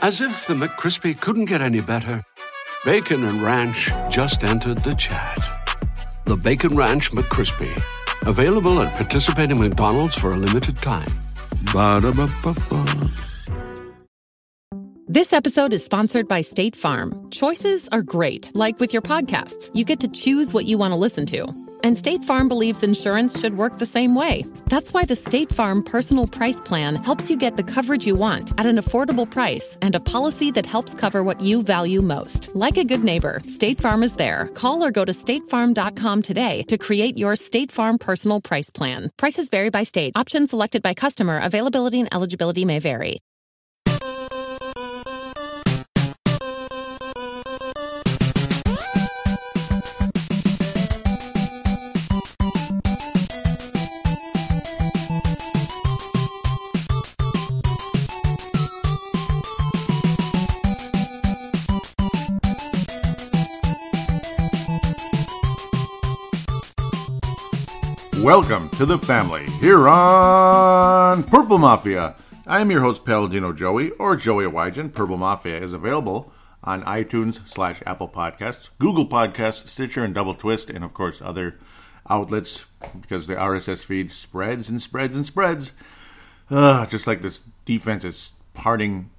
As if the McCrispy couldn't get any better, Bacon and Ranch just entered the chat. The Bacon Ranch McCrispy, available at participating McDonald's for a limited time. Ba-da-ba-ba-ba. This episode is sponsored by State Farm. Choices are great, like with your podcasts. You get to choose what you want to listen to. And State Farm believes insurance should work the same way. That's why the State Farm Personal Price Plan helps you get the coverage you want at an affordable price and a policy that helps cover what you value most. Like a good neighbor, State Farm is there. Call or go to statefarm.com today to create your State Farm Personal Price Plan. Prices vary by state. Options selected by customer. Availability and eligibility may vary. Welcome to the family here on Purple Mafia. I am your host, Paladino Joey, or Joey Wygen. Purple Mafia is available on iTunes slash Apple Podcasts, Google Podcasts, Stitcher, and Double Twist, and of course other outlets because the RSS feed spreads and spreads and spreads. Uh, just like this defense is parting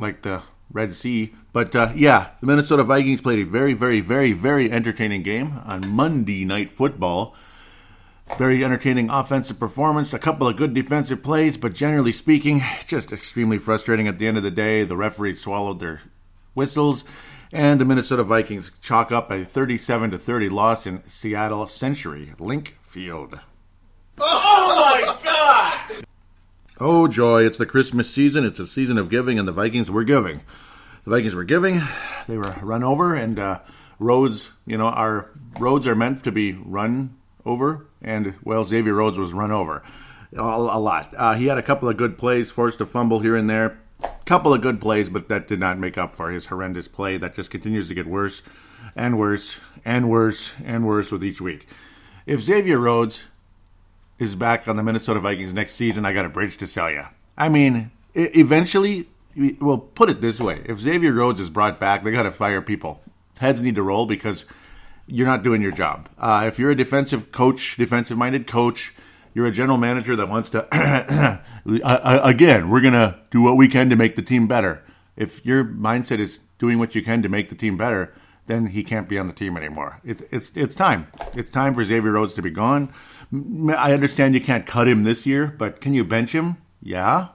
like the Red Sea. But uh, yeah, the Minnesota Vikings played a very, very, very, very entertaining game on Monday Night Football. Very entertaining offensive performance, a couple of good defensive plays, but generally speaking, just extremely frustrating at the end of the day. The referees swallowed their whistles, and the Minnesota Vikings chalk up a 37 to 30 loss in Seattle Century Link Field. Oh my god! Oh joy, it's the Christmas season, it's a season of giving, and the Vikings were giving. The Vikings were giving, they were run over, and uh, roads, you know, our roads are meant to be run over, and well, Xavier Rhodes was run over a, a lot. Uh, he had a couple of good plays, forced a fumble here and there, couple of good plays, but that did not make up for his horrendous play that just continues to get worse and worse and worse and worse with each week. If Xavier Rhodes is back on the Minnesota Vikings next season, I got a bridge to sell you. I mean, eventually, we well, put it this way: if Xavier Rhodes is brought back, they got to fire people. Heads need to roll because you're not doing your job. Uh, if you're a defensive coach, defensive minded coach, you're a general manager that wants to, again, we're going to do what we can to make the team better. If your mindset is doing what you can to make the team better, then he can't be on the team anymore. It's it's it's time. It's time for Xavier Rhodes to be gone. I understand you can't cut him this year, but can you bench him? Yeah.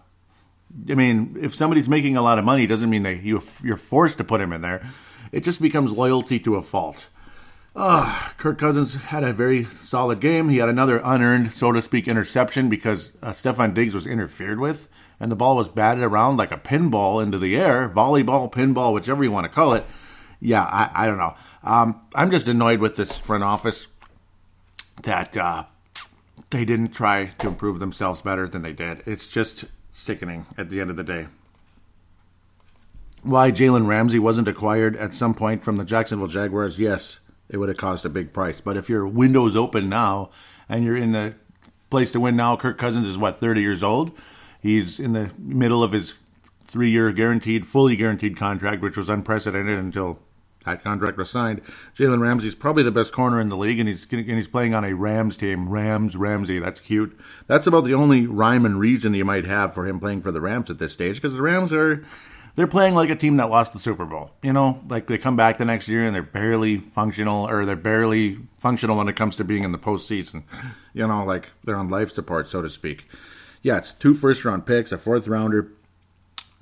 I mean, if somebody's making a lot of money, doesn't mean that you you're forced to put him in there. It just becomes loyalty to a fault. Uh, Kirk Cousins had a very solid game. He had another unearned, so to speak, interception because uh, Stefon Diggs was interfered with, and the ball was batted around like a pinball into the air, volleyball, pinball, whichever you want to call it. Yeah, I, I don't know. Um, I'm just annoyed with this front office that uh, they didn't try to improve themselves better than they did. It's just sickening at the end of the day. Why Jalen Ramsey wasn't acquired at some point from the Jacksonville Jaguars? Yes, it would have cost a big price. But if your window's open now and you're in the place to win now, Kirk Cousins is what, 30 years old? He's in the middle of his three year guaranteed, fully guaranteed contract, which was unprecedented until that contract was signed. Jalen Ramsey's probably the best corner in the league, and he's and he's playing on a Rams team. Rams Ramsey, that's cute. That's about the only rhyme and reason you might have for him playing for the Rams at this stage, because the Rams are they're playing like a team that lost the Super Bowl. You know, like they come back the next year and they're barely functional, or they're barely functional when it comes to being in the postseason. You know, like they're on life support, so to speak. Yeah, it's two first round picks, a fourth rounder.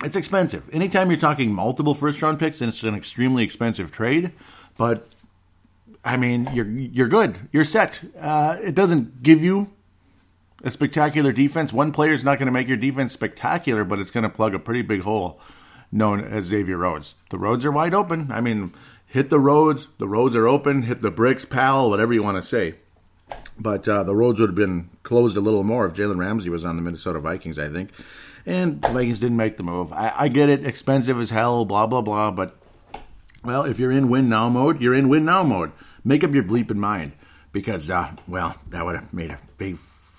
It's expensive. Anytime you're talking multiple first round picks, and it's an extremely expensive trade. But I mean, you're you're good. You're set. Uh, it doesn't give you a spectacular defense. One player is not going to make your defense spectacular, but it's going to plug a pretty big hole known as Xavier Rhodes. The roads are wide open. I mean, hit the roads. The roads are open. Hit the bricks, pal. Whatever you want to say. But uh, the roads would have been closed a little more if Jalen Ramsey was on the Minnesota Vikings, I think. And the Vikings didn't make the move. I, I get it, expensive as hell, blah, blah, blah. But, well, if you're in win now mode, you're in win now mode. Make up your bleeping mind. Because, uh, well, that would have made a big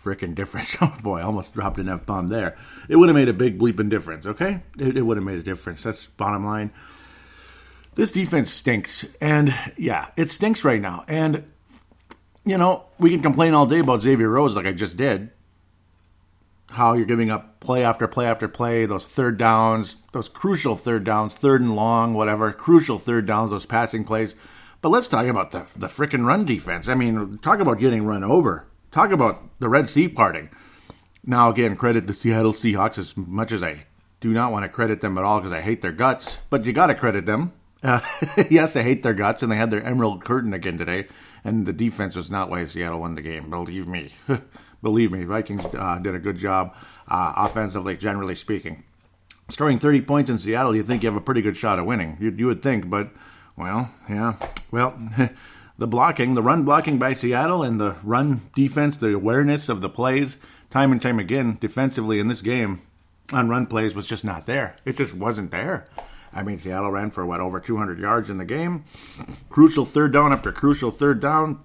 freaking difference. Oh boy, I almost dropped an F bomb there. It would have made a big bleeping difference, okay? It, it would have made a difference. That's bottom line. This defense stinks. And yeah, it stinks right now. And, you know, we can complain all day about Xavier Rhodes like I just did. How you're giving up play after play after play, those third downs, those crucial third downs, third and long, whatever, crucial third downs, those passing plays. But let's talk about the the freaking run defense. I mean, talk about getting run over. Talk about the Red Sea parting. Now, again, credit the Seattle Seahawks as much as I do not want to credit them at all because I hate their guts. But you got to credit them. Uh, yes, I hate their guts, and they had their emerald curtain again today. And the defense was not why Seattle won the game. Believe me. Believe me, Vikings uh, did a good job uh, offensively, generally speaking. Scoring 30 points in Seattle, you think you have a pretty good shot of winning. You, you would think, but, well, yeah. Well, the blocking, the run blocking by Seattle and the run defense, the awareness of the plays, time and time again, defensively in this game on run plays was just not there. It just wasn't there. I mean, Seattle ran for what, over 200 yards in the game. Crucial third down after crucial third down.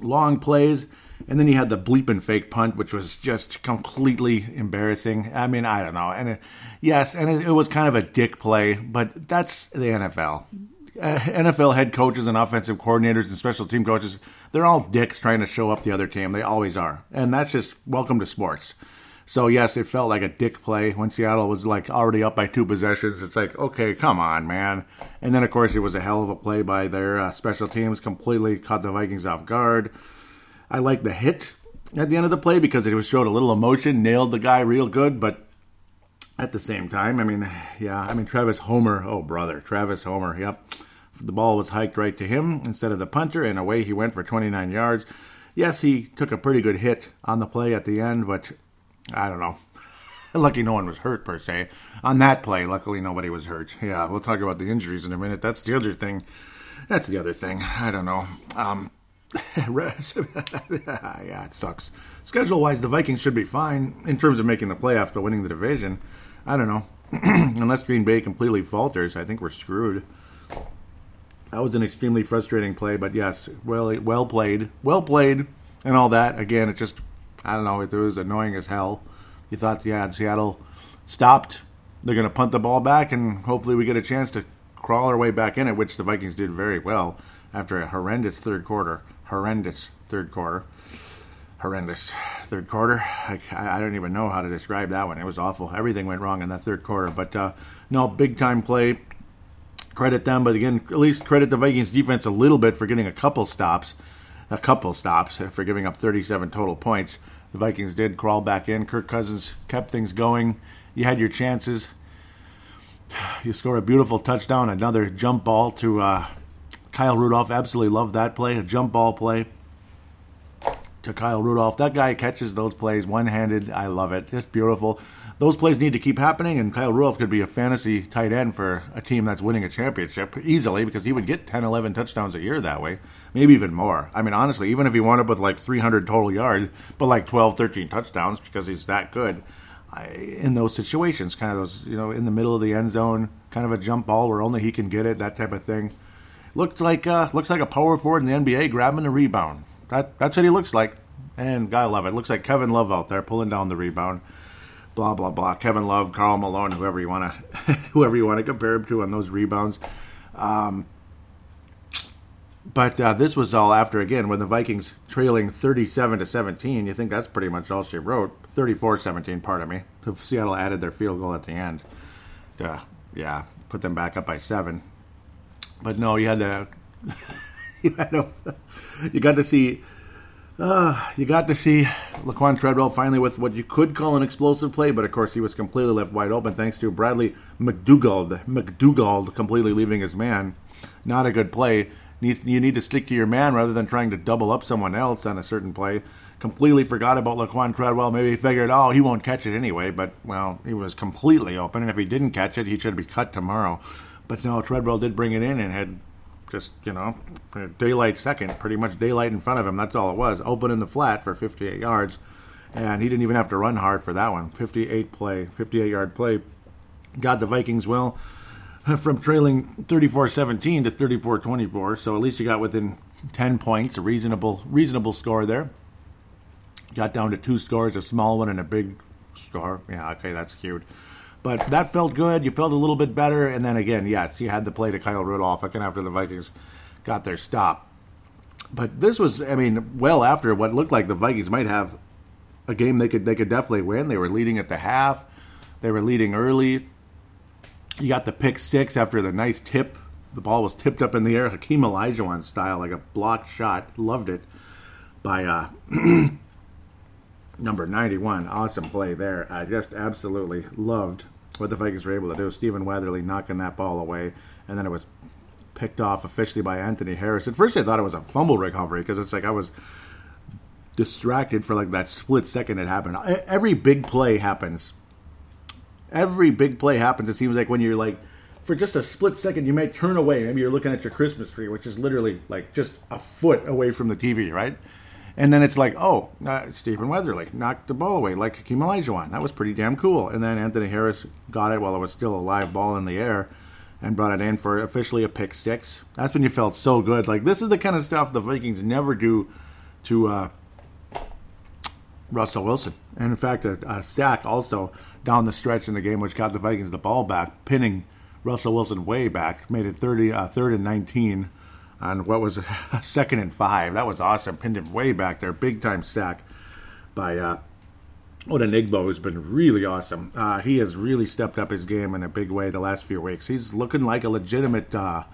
Long plays. And then you had the bleeping fake punt, which was just completely embarrassing. I mean, I don't know. And it, yes, and it, it, was kind of a dick play, but that's the NFL. Uh, NFL head coaches and offensive coordinators and special team coaches, they're all dicks trying to show up the other team. They always are. And that's just welcome to sports. So, yes, it felt like a dick play when Seattle was like already up by two possessions. It's like, okay, come on, man. And then, of course, it was a hell of a play by their uh, special teams, completely caught the Vikings off guard. I like the hit at the end of the play because it was showed a little emotion, nailed the guy real good, but at the same time, I mean, yeah, I mean Travis Homer, oh brother, Travis Homer, yep. The ball was hiked right to him instead of the punter, and away he went for 29 yards. Yes, he took a pretty good hit on the play at the end, but I don't know. Lucky no one was hurt per se. On that play, luckily nobody was hurt. Yeah, we'll talk about the injuries in a minute. That's the other thing. That's the other thing. I don't know. Um, yeah, it sucks. Schedule wise, the Vikings should be fine in terms of making the playoffs, but winning the division, I don't know. Unless Green Bay completely falters, I think we're screwed. That was an extremely frustrating play, but yes, well, well played, well played, and all that. Again, it just, I don't know, it was annoying as hell. You thought, yeah, Seattle stopped. They're going to punt the ball back, and hopefully we get a chance to crawl our way back in it, which the Vikings did very well after a horrendous third quarter horrendous third quarter. Horrendous third quarter. I, I, don't even know how to describe that one. It was awful. Everything went wrong in that third quarter. But uh, no, big time play. Credit them, but again, at least credit the Vikings defense a little bit for getting a couple stops, a couple stops for giving up 37 total points. The Vikings did crawl back in. Kirk Cousins kept things going. You had your chances. You score a beautiful touchdown, another jump ball to uh, Kyle Rudolph absolutely loved that play, a jump ball play to Kyle Rudolph. That guy catches those plays one handed. I love it. Just beautiful. Those plays need to keep happening, and Kyle Rudolph could be a fantasy tight end for a team that's winning a championship easily because he would get 10, 11 touchdowns a year that way. Maybe even more. I mean, honestly, even if he wound up with like 300 total yards, but like 12, 13 touchdowns because he's that good. I, in those situations, kind of those, you know, in the middle of the end zone, kind of a jump ball where only he can get it, that type of thing. Looks like uh, looks like a power forward in the NBA grabbing a rebound. That that's what he looks like, and gotta love it. Looks like Kevin Love out there pulling down the rebound. Blah blah blah. Kevin Love, Karl Malone, whoever you want to whoever you want to compare him to on those rebounds. Um, but uh, this was all after again when the Vikings trailing 37 to 17. You think that's pretty much all she wrote. 34-17, pardon me. So Seattle added their field goal at the end. To, yeah, put them back up by seven. But no, you had to. you, got to see. Uh, you got to see Laquan Treadwell finally with what you could call an explosive play, but of course he was completely left wide open thanks to Bradley McDougald. McDougald completely leaving his man. Not a good play. You need to stick to your man rather than trying to double up someone else on a certain play. Completely forgot about Laquan Treadwell. Maybe he figured, oh, he won't catch it anyway. But well, he was completely open, and if he didn't catch it, he should be cut tomorrow. But no, Treadwell did bring it in and had just, you know, daylight second, pretty much daylight in front of him. That's all it was. Open in the flat for 58 yards. And he didn't even have to run hard for that one. 58 play, 58 yard play. Got the Vikings well from trailing 34 17 to 34 24. So at least you got within 10 points, a reasonable, reasonable score there. got down to two scores, a small one and a big score. Yeah, okay, that's cute. But that felt good. You felt a little bit better. And then again, yes, you had the play to Kyle Rudolph again after the Vikings got their stop. But this was, I mean, well after what looked like the Vikings might have a game they could they could definitely win. They were leading at the half. They were leading early. You got the pick six after the nice tip. The ball was tipped up in the air, Hakeem Olajuwon style, like a blocked shot. Loved it by uh, number 91. Awesome play there. I just absolutely loved what the Vikings were able to do. Stephen Weatherly knocking that ball away, and then it was picked off officially by Anthony Harris. At first, I thought it was a fumble recovery because it's like I was distracted for like that split second it happened. Every big play happens. Every big play happens. It seems like when you're like, for just a split second, you may turn away. Maybe you're looking at your Christmas tree, which is literally like just a foot away from the TV, right? And then it's like, oh, uh, Stephen Weatherly knocked the ball away like Hakeem Olajuwon. That was pretty damn cool. And then Anthony Harris got it while it was still a live ball in the air and brought it in for officially a pick six. That's when you felt so good. Like, this is the kind of stuff the Vikings never do to uh, Russell Wilson. And in fact, a, a, sack also down the stretch in the game, which got the Vikings the ball back, pinning Russell Wilson way back, made it 30, uh, third and 19 on what was a second and five. That was awesome. Pinned him way back there. Big time sack by uh, Odenigbo, who's been really awesome. Uh, he has really stepped up his game in a big way the last few weeks. He's looking like a legitimate uh,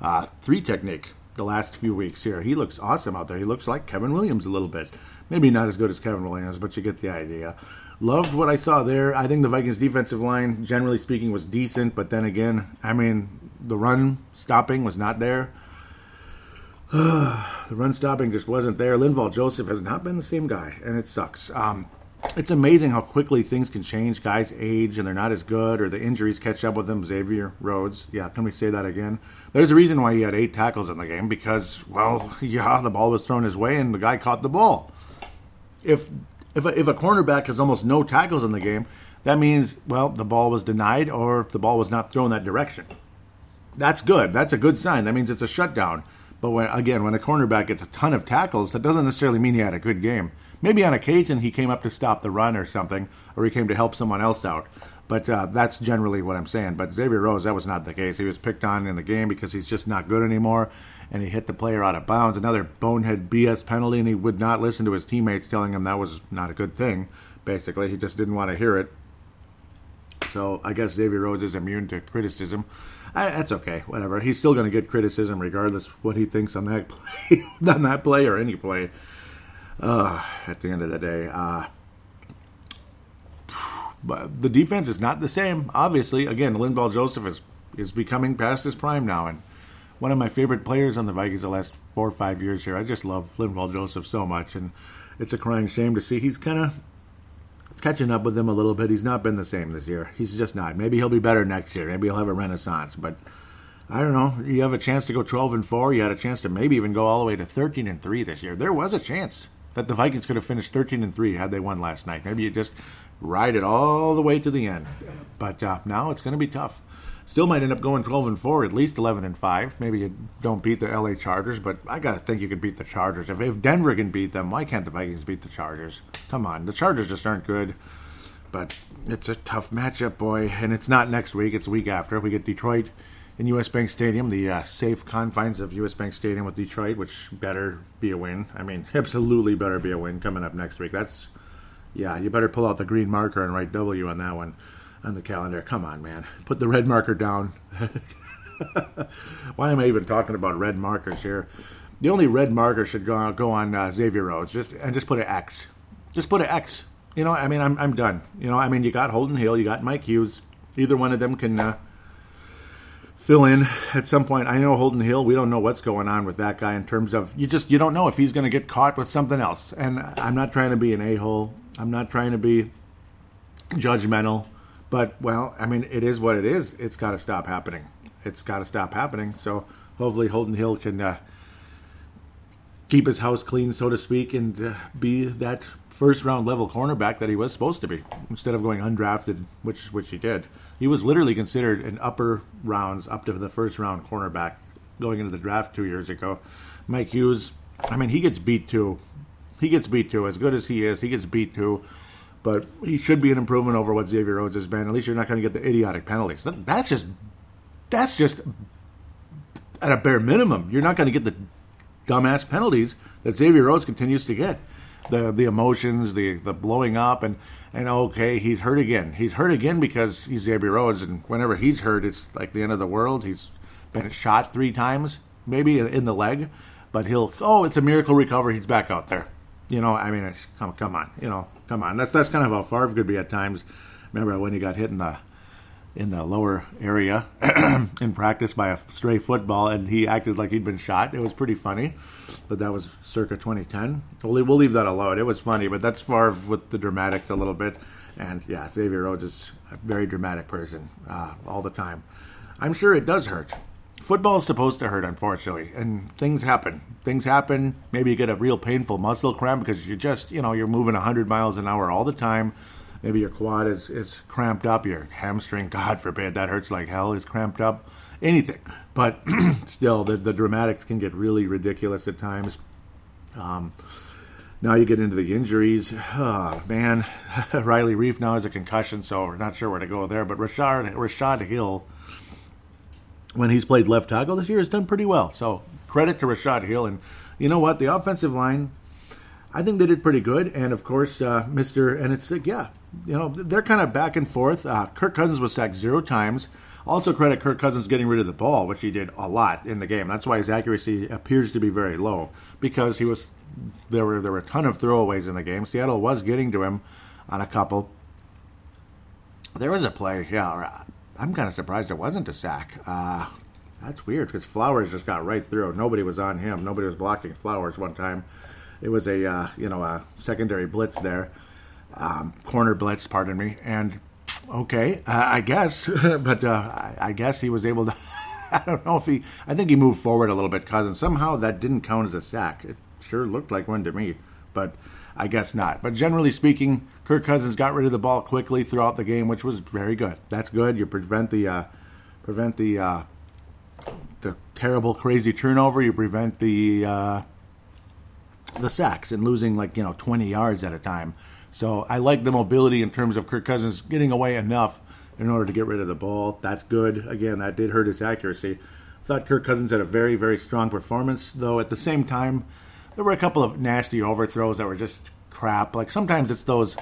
uh, three technique the last few weeks here. He looks awesome out there. He looks like Kevin Williams a little bit. Maybe not as good as Kevin Williams, but you get the idea. Loved what I saw there. I think the Vikings defensive line, generally speaking, was decent, but then again, I mean, the run stopping was not there. the run stopping just wasn't there. Linval Joseph has not been the same guy, and it sucks. Um, it's amazing how quickly things can change. Guys age and they're not as good, or the injuries catch up with them. Xavier Rhodes, yeah, can we say that again? There's a reason why he had eight tackles in the game because, well, yeah, the ball was thrown his way and the guy caught the ball. If if a, if a cornerback has almost no tackles in the game, that means well the ball was denied or the ball was not thrown that direction. That's good. That's a good sign. That means it's a shutdown. But when, again, when a cornerback gets a ton of tackles, that doesn't necessarily mean he had a good game. Maybe on occasion he came up to stop the run or something, or he came to help someone else out. But uh, that's generally what I'm saying. But Xavier Rhodes, that was not the case. He was picked on in the game because he's just not good anymore, and he hit the player out of bounds. Another bonehead BS penalty, and he would not listen to his teammates telling him that was not a good thing. Basically, he just didn't want to hear it. So I guess Xavier Rhodes is immune to criticism. I, that's okay. Whatever. He's still going to get criticism regardless what he thinks on that play, on that play or any play. Uh, at the end of the day, uh, but the defense is not the same. Obviously, again, Linval Joseph is is becoming past his prime now, and one of my favorite players on the Vikings the last four or five years here. I just love Linval Joseph so much, and it's a crying shame to see he's kind of it's catching up with him a little bit. He's not been the same this year. He's just not. Maybe he'll be better next year. Maybe he'll have a renaissance. But I don't know. You have a chance to go 12 and 4. You had a chance to maybe even go all the way to 13 and 3 this year. There was a chance that the Vikings could have finished 13 and 3 had they won last night. Maybe you just ride it all the way to the end. But uh, now it's going to be tough. Still might end up going 12 and 4, at least 11 and 5. Maybe you don't beat the LA Chargers, but I got to think you could beat the Chargers. If, if Denver can beat them, why can't the Vikings beat the Chargers? Come on. The Chargers just aren't good. But it's a tough matchup, boy. And it's not next week, it's week after. We get Detroit in US Bank Stadium, the uh, safe confines of US Bank Stadium with Detroit, which better be a win. I mean, absolutely better be a win coming up next week. That's, yeah, you better pull out the green marker and write W on that one on the calendar. Come on, man. Put the red marker down. Why am I even talking about red markers here? The only red marker should go, go on uh, Xavier Rhodes, just and just put an X. Just put an X you know, I mean, I'm I'm done. You know, I mean, you got Holton Hill, you got Mike Hughes. Either one of them can uh, fill in at some point. I know Holton Hill. We don't know what's going on with that guy in terms of you just you don't know if he's going to get caught with something else. And I'm not trying to be an a hole. I'm not trying to be judgmental. But well, I mean, it is what it is. It's got to stop happening. It's got to stop happening. So hopefully Holton Hill can uh, keep his house clean, so to speak, and uh, be that first round level cornerback that he was supposed to be instead of going undrafted, which which he did. He was literally considered an upper rounds up to the first round cornerback going into the draft two years ago. Mike Hughes, I mean, he gets beat too. he gets beat too. As good as he is, he gets beat too. But he should be an improvement over what Xavier Rhodes has been. At least you're not going to get the idiotic penalties. That's just that's just at a bare minimum. You're not going to get the dumbass penalties that Xavier Rhodes continues to get. The the emotions, the the blowing up, and and okay, he's hurt again. He's hurt again because he's Xavier Rhodes, and whenever he's hurt, it's like the end of the world. He's been shot three times, maybe in the leg, but he'll oh, it's a miracle recovery. He's back out there. You know, I mean, it's come come on, you know, come on. That's that's kind of how Favre could be at times. Remember when he got hit in the in the lower area in practice by a stray football, and he acted like he'd been shot. It was pretty funny, but that was circa 2010. We'll, we'll leave that alone. It was funny, but that's Favre with the dramatics a little bit. And yeah, Xavier Rhodes is a very dramatic person uh, all the time. I'm sure it does hurt. Football is supposed to hurt, unfortunately, and things happen. Things happen. Maybe you get a real painful muscle cramp because you're just, you know, you're moving 100 miles an hour all the time maybe your quad is, is cramped up, your hamstring, God forbid, that hurts like hell, is cramped up, anything. But still, the, the dramatics can get really ridiculous at times. Um, now you get into the injuries. Oh, man, Riley Reiff now has a concussion, so we're not sure where to go there. But Rashard, Rashad Hill, when he's played left tackle this year, has done pretty well. So credit to Rashad Hill. And you know what? The offensive line, I think they did pretty good. And of course, uh, Mr. And it's like, yeah, you know, they're kind of back and forth. Uh, Kirk Cousins was sacked zero times. Also, credit Kirk Cousins getting rid of the ball, which he did a lot in the game. That's why his accuracy appears to be very low because he was there were there were a ton of throwaways in the game. Seattle was getting to him on a couple. There was a play, yeah. I'm kind of surprised it wasn't a sack. Uh, that's weird because Flowers just got right through. Nobody was on him. Nobody was blocking Flowers one time. It was a uh, you know a secondary blitz there um, corner blitz, pardon me, and okay, uh, I guess, but uh, I, I, guess he was able to. I don't know if he. I think he moved forward a little bit, cousin. Somehow that didn't count as a sack. It sure looked like one to me, but I guess not. But generally speaking, Kirk Cousins got rid of the ball quickly throughout the game, which was very good. That's good. You prevent the uh, prevent the uh, the terrible, crazy turnover. You prevent the uh, the sacks and losing like you know 20 yards at a time. So I like the mobility in terms of Kirk Cousins getting away enough in order to get rid of the ball. That's good. Again, that did hurt his accuracy. I thought Kirk Cousins had a very, very strong performance, though at the same time, there were a couple of nasty overthrows that were just crap. Like sometimes it's those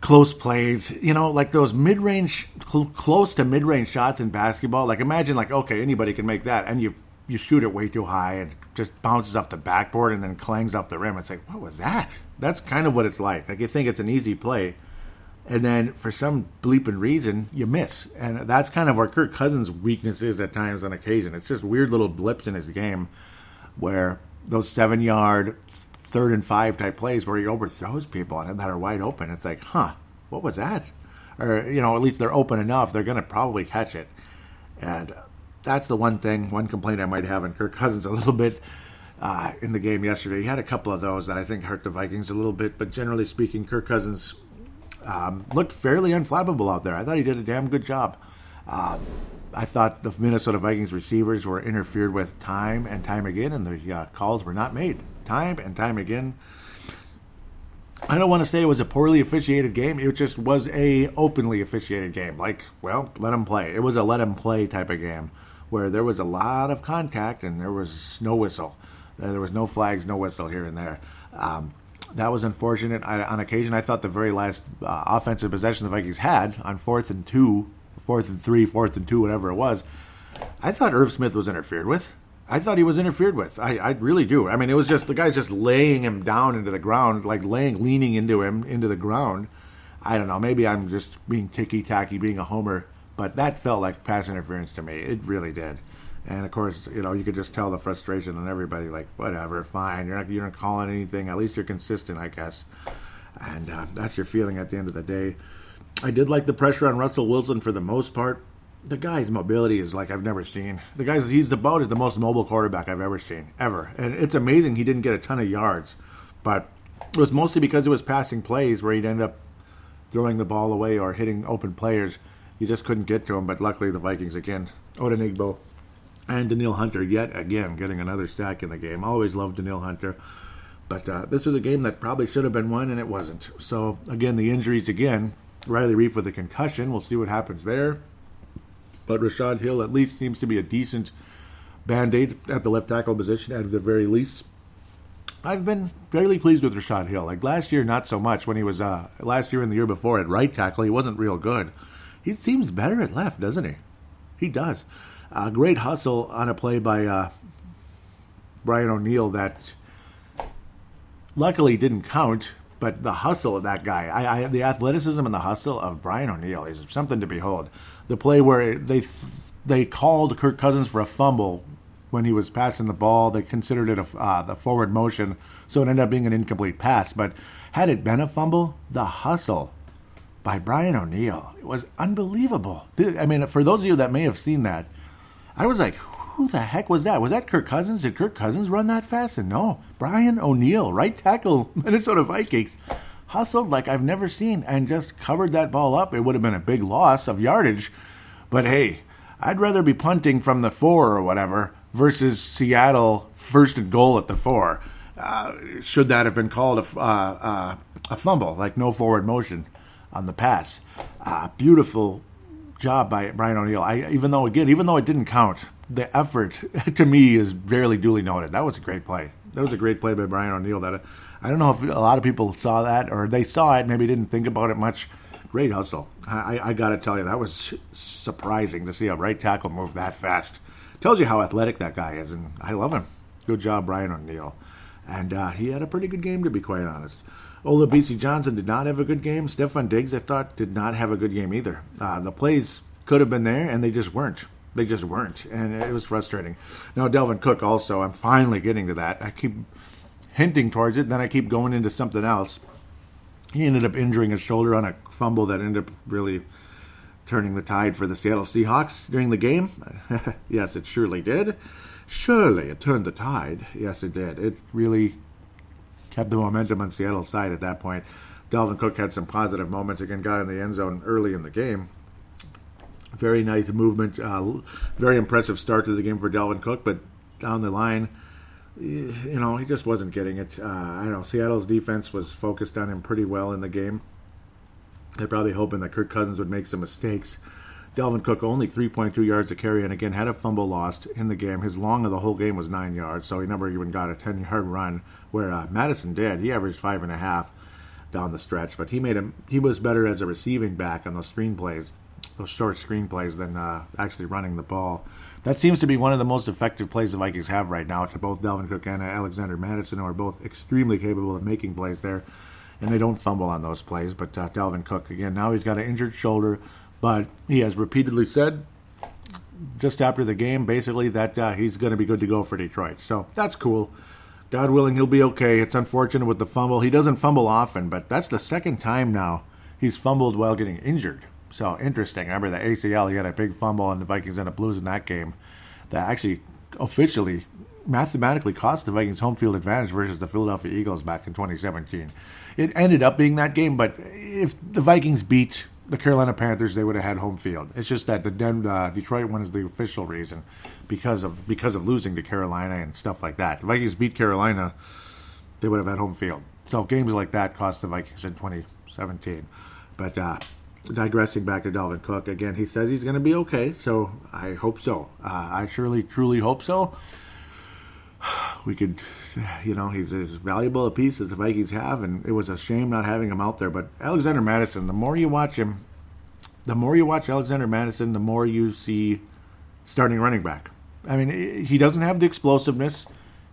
close plays, you know, like those mid-range, cl- close to mid-range shots in basketball. Like imagine, like okay, anybody can make that, and you you shoot it way too high and just bounces off the backboard and then clangs off the rim. It's like, what was that? That's kind of what it's like. Like you think it's an easy play, and then for some bleeping reason you miss, and that's kind of where Kirk Cousins' weakness is at times on occasion. It's just weird little blips in his game where those seven yard, third and five type plays where he overthrows people and that are wide open. It's like, huh, what was that? Or you know, at least they're open enough. They're going to probably catch it, and that's the one thing, one complaint I might have on Kirk Cousins a little bit uh, in the game yesterday. He had a couple of those that I think hurt the Vikings a little bit, but generally speaking, Kirk Cousins um, looked fairly unflappable out there. I thought he did a damn good job. Uh, I thought the Minnesota Vikings receivers were interfered with time and time again, and the uh, calls were not made time and time again. I don't want to say it was a poorly officiated game. It just was a openly officiated game. Like, well, let them play. It was a let them play type of game where there was a lot of contact and there was no whistle. There was no flags, no whistle here and there. Um, that was unfortunate. I, on occasion, I thought the very last uh, offensive possession the Vikings had on fourth and two, fourth and three, fourth and two, whatever it was, I thought Irv Smith was interfered with. I thought he was interfered with. I, I really do. I mean, it was just the guy's just laying him down into the ground, like laying, leaning into him into the ground. I don't know. Maybe I'm just being ticky tacky, being a homer but that felt like pass interference to me. It really did. And of course, you know, you could just tell the frustration on everybody. Like, whatever, fine. You're not you're not calling anything. At least you're consistent, I guess. And uh, that's your feeling at the end of the day. I did like the pressure on Russell Wilson for the most part. The guy's mobility is like I've never seen. The guy's he's about is the most mobile quarterback I've ever seen ever, and it's amazing he didn't get a ton of yards, but it was mostly because it was passing plays where he'd end up throwing the ball away or hitting open players you just couldn't get to him, but luckily the Vikings again, Odenigbo and Danielle Hunter yet again getting another stack in the game. Always loved Danielle Hunter. But uh, this was a game that probably should have been won, and it wasn't. So, again, the injuries again. Riley Reiff with a concussion. We'll see what happens there. But Rashad Hill at least seems to be a decent band aid at the left tackle position, at the very least. I've been fairly pleased with Rashad Hill. Like last year, not so much. When he was uh, last year and the year before at right tackle, he wasn't real good. He seems better at left, doesn't he? He does. Uh, great hustle on a play by uh, Brian O'Neill that luckily didn't count, but the hustle of that guy, I, I, the athleticism and the hustle of Brian O'Neill is something to behold. The play where they they called Kirk Cousins for a fumble when he was passing the ball. They considered it a uh, the forward motion, so it ended up being an incomplete pass. But had it been a fumble, the hustle by Brian O'Neill it was unbelievable. I mean, for those of you that may have seen that, I was like, who the heck was that? Was that Kirk Cousins? Did Kirk Cousins run that fast? And no, Brian O'Neill, right tackle, Minnesota Vikings, hustled like I've never seen and just covered that ball up. It would have been a big loss of yardage, but hey, I'd rather be punting from the four or whatever versus Seattle first and goal at the four. Uh, should that have been called a, uh, uh, a fumble, like no forward motion on the pass? Uh, beautiful job by Brian O'Neill. I, even though again, even though it didn't count, the effort to me is fairly duly noted. That was a great play. That was a great play by Brian O'Neill. That I don't know if a lot of people saw that or they saw it, maybe didn't think about it much. Great hustle. I, I got to tell you, that was surprising to see a right tackle move that fast. Tells you how athletic that guy is, and I love him. Good job, Brian O'Neill. And uh, he had a pretty good game, to be quite honest. Olabisi Johnson did not have a good game. Stefon Diggs, I thought, did not have a good game either. Uh, the plays could have been there, and they just weren't. They just weren't, and it was frustrating. Now Dalvin Cook also. I'm finally getting to that. I keep hinting towards it, then I keep going into something else. He ended up injuring his shoulder on a fumble that ended up really turning the tide for the Seattle Seahawks during the game. yes, it surely did. Surely it turned the tide. Yes, it did. It really kept the momentum on Seattle's side at that point. Dalvin Cook had some positive moments again, got in the end zone early in the game. Very nice movement. Uh, very impressive start to the game for Dalvin Cook, but down the line, you know, he just wasn't getting it. Uh, I don't know. Seattle's defense was focused on him pretty well in the game. They're probably hoping that Kirk Cousins would make some mistakes. Dalvin Cook only 3.2 yards to carry, and again had a fumble lost in the game. His long of the whole game was nine yards, so he never even got a 10 yard run. Where uh, Mattison did, he averaged five and a half down the stretch, but he made him. He was better as a receiving back on those screen plays those short screenplays than uh, actually running the ball. That seems to be one of the most effective plays the Vikings have right now to both Dalvin Cook and Alexander Mattison, who are both extremely capable of making plays there, and they don't fumble on those plays. But uh, Dalvin Cook, again, now he's got an injured shoulder, but he has repeatedly said just after the game, basically, that uh, he's going to be good to go for Detroit. So that's cool. God willing, he'll be okay. It's unfortunate with the fumble. He doesn't fumble often, but that's the second time now he's fumbled while getting injured. So interesting. Remember the ACL, he had a big fumble, and the Vikings ended up losing that game. That actually officially, mathematically cost the Vikings home field advantage versus the Philadelphia Eagles back in 2017. It ended up being that game, but if the Vikings beat the Carolina Panthers, they would have had home field. It's just that the Den- uh, Detroit one is the official reason because of because of losing to Carolina and stuff like that. The Vikings beat Carolina, they would have had home field. So games like that cost the Vikings in 2017. But uh, digressing back to Dalvin Cook again, he says he's going to be okay, so I hope so. Uh, I surely, truly hope so. We could, you know, he's as valuable a piece as the Vikings have, and it was a shame not having him out there. But Alexander Mattison, the more you watch him, the more you watch Alexander Mattison, the more you see starting running back. I mean, he doesn't have the explosiveness.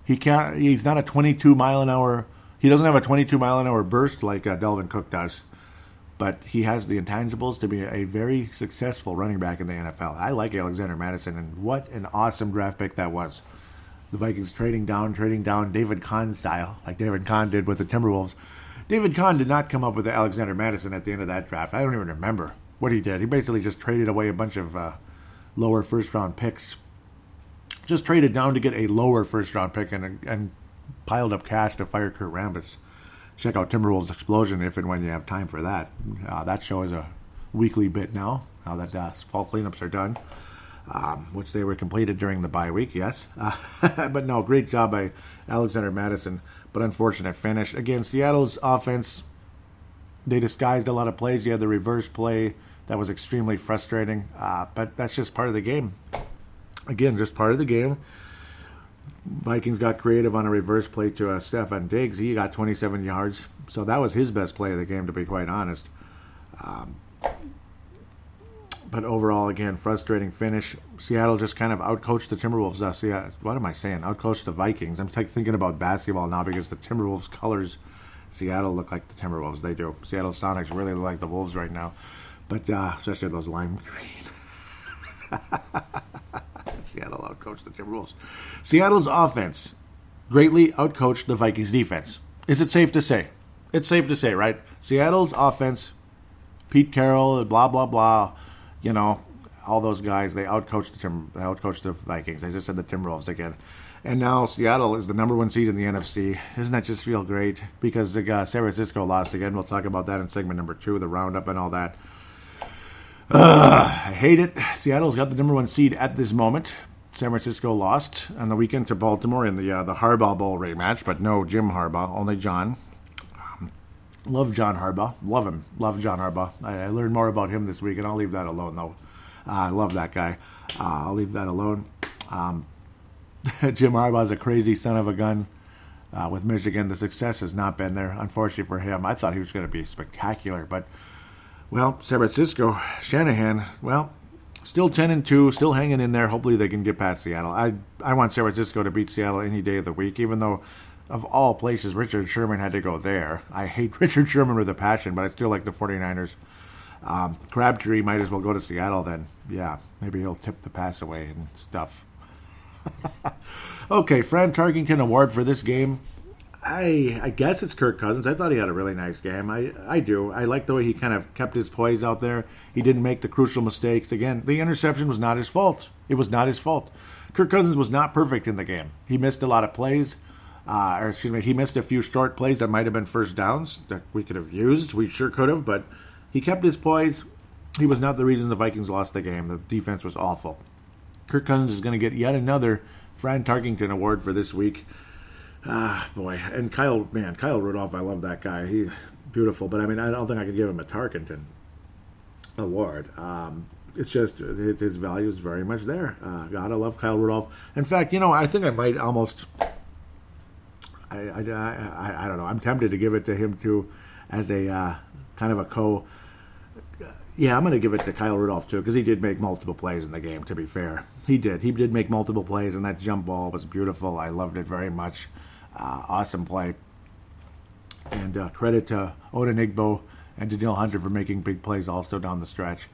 He can't. He's not a 22 mile an hour. He doesn't have a 22 mile an hour burst like uh, Dalvin Cook does but he has the intangibles to be a very successful running back in the NFL. I like Alexander Mattison, and what an awesome draft pick that was. The Vikings trading down, trading down David Kahn style, like David Kahn did with the Timberwolves. David Kahn did not come up with Alexander Mattison at the end of that draft. I don't even remember what he did. He basically just traded away a bunch of uh, lower first round picks. Just traded down to get a lower first round pick and, and piled up cash to fire Kurt Rambis check out Timberwolves Explosion if and when you have time for that. Uh, that show is a weekly bit now, now that uh, fall cleanups are done. um, which they were completed during the bye week, yes. Uh, but no, great job by Alexander Mattison, but unfortunate finish. Again, Seattle's offense, they disguised a lot of plays. You had the reverse play that was extremely frustrating, uh, but that's just part of the game. Again, just part of the game. Vikings got creative on a reverse play to uh, Stefon Diggs. He got 27 yards, so that was his best play of the game, to be quite honest. Um, but overall, again, frustrating finish. Seattle just kind of outcoached the Timberwolves. Uh, yeah, what am I saying? Outcoached the Vikings. I'm t- thinking about basketball now because the Timberwolves colors, Seattle look like the Timberwolves. They do. Seattle Sonics really look like the Wolves right now, but uh, especially those lime green. Seattle outcoached the Timberwolves. Seattle's offense greatly outcoached the Vikings defense. Is it safe to say? It's safe to say, right? Seattle's offense, Pete Carroll, blah blah blah you know, all those guys, they outcoached the Tim, they outcoached the Vikings. They just said the Timberwolves again. And now Seattle is the number one seed in the NFC. Doesn't that just feel great? Because the uh, San Francisco lost again. We'll talk about that in segment number two, the roundup and all that. I hate it. Seattle's got the number one seed at this moment. San Francisco lost on the weekend to Baltimore in the uh, the Harbaugh Bowl rematch, but no Jim Harbaugh, only John. Love John Harbaugh. Love him. Love John Harbaugh. I, I, learned more about him this week, and I'll leave that alone, though. Uh, I love that guy. Uh, I'll leave that alone. Um, Jim is a crazy son of a gun uh, with Michigan. The success has not been there, unfortunately for him. I thought he was going to be spectacular, but, well, San Francisco, Shanahan, well, still 10 and 2, still hanging in there. Hopefully they can get past Seattle. I, I want San Francisco to beat Seattle any day of the week, even though of all places, Richard Sherman had to go there. I hate Richard Sherman with a passion, but I still like the 49ers. Um, Crabtree might as well go to Seattle then. Yeah, maybe he'll tip the pass away and stuff. okay, Fran Tarkenton Award for this game. I I guess it's Kirk Cousins. I thought he had a really nice game. I I do. I like the way he kind of kept his poise out there. He didn't make the crucial mistakes. Again, the interception was not his fault. It was not his fault. Kirk Cousins was not perfect in the game. He missed a lot of plays uh, or excuse me, he missed a few short plays that might have been first downs that we could have used. We sure could have, but he kept his poise. He was not the reason the Vikings lost the game. The defense was awful. Kirk Cousins is going to get yet another Fran Tarkenton award for this week. Ah, boy, and Kyle, man, Kyle Rudolph, I love that guy. He beautiful, but I mean, I don't think I could give him a Tarkenton award. Um, it's just his value is very much there. Uh, gotta love Kyle Rudolph. In fact, you know, I think I might almost I, I, I, I, don't know. I'm tempted to give it to him too, as a uh, kind of a co. Yeah, I'm going to give it to Kyle Rudolph too because he did make multiple plays in the game. To be fair, he did. He did make multiple plays, and that jump ball was beautiful. I loved it very much. Uh, awesome play. And uh, credit to Odenigbo and Danielle Hunter for making big plays also down the stretch.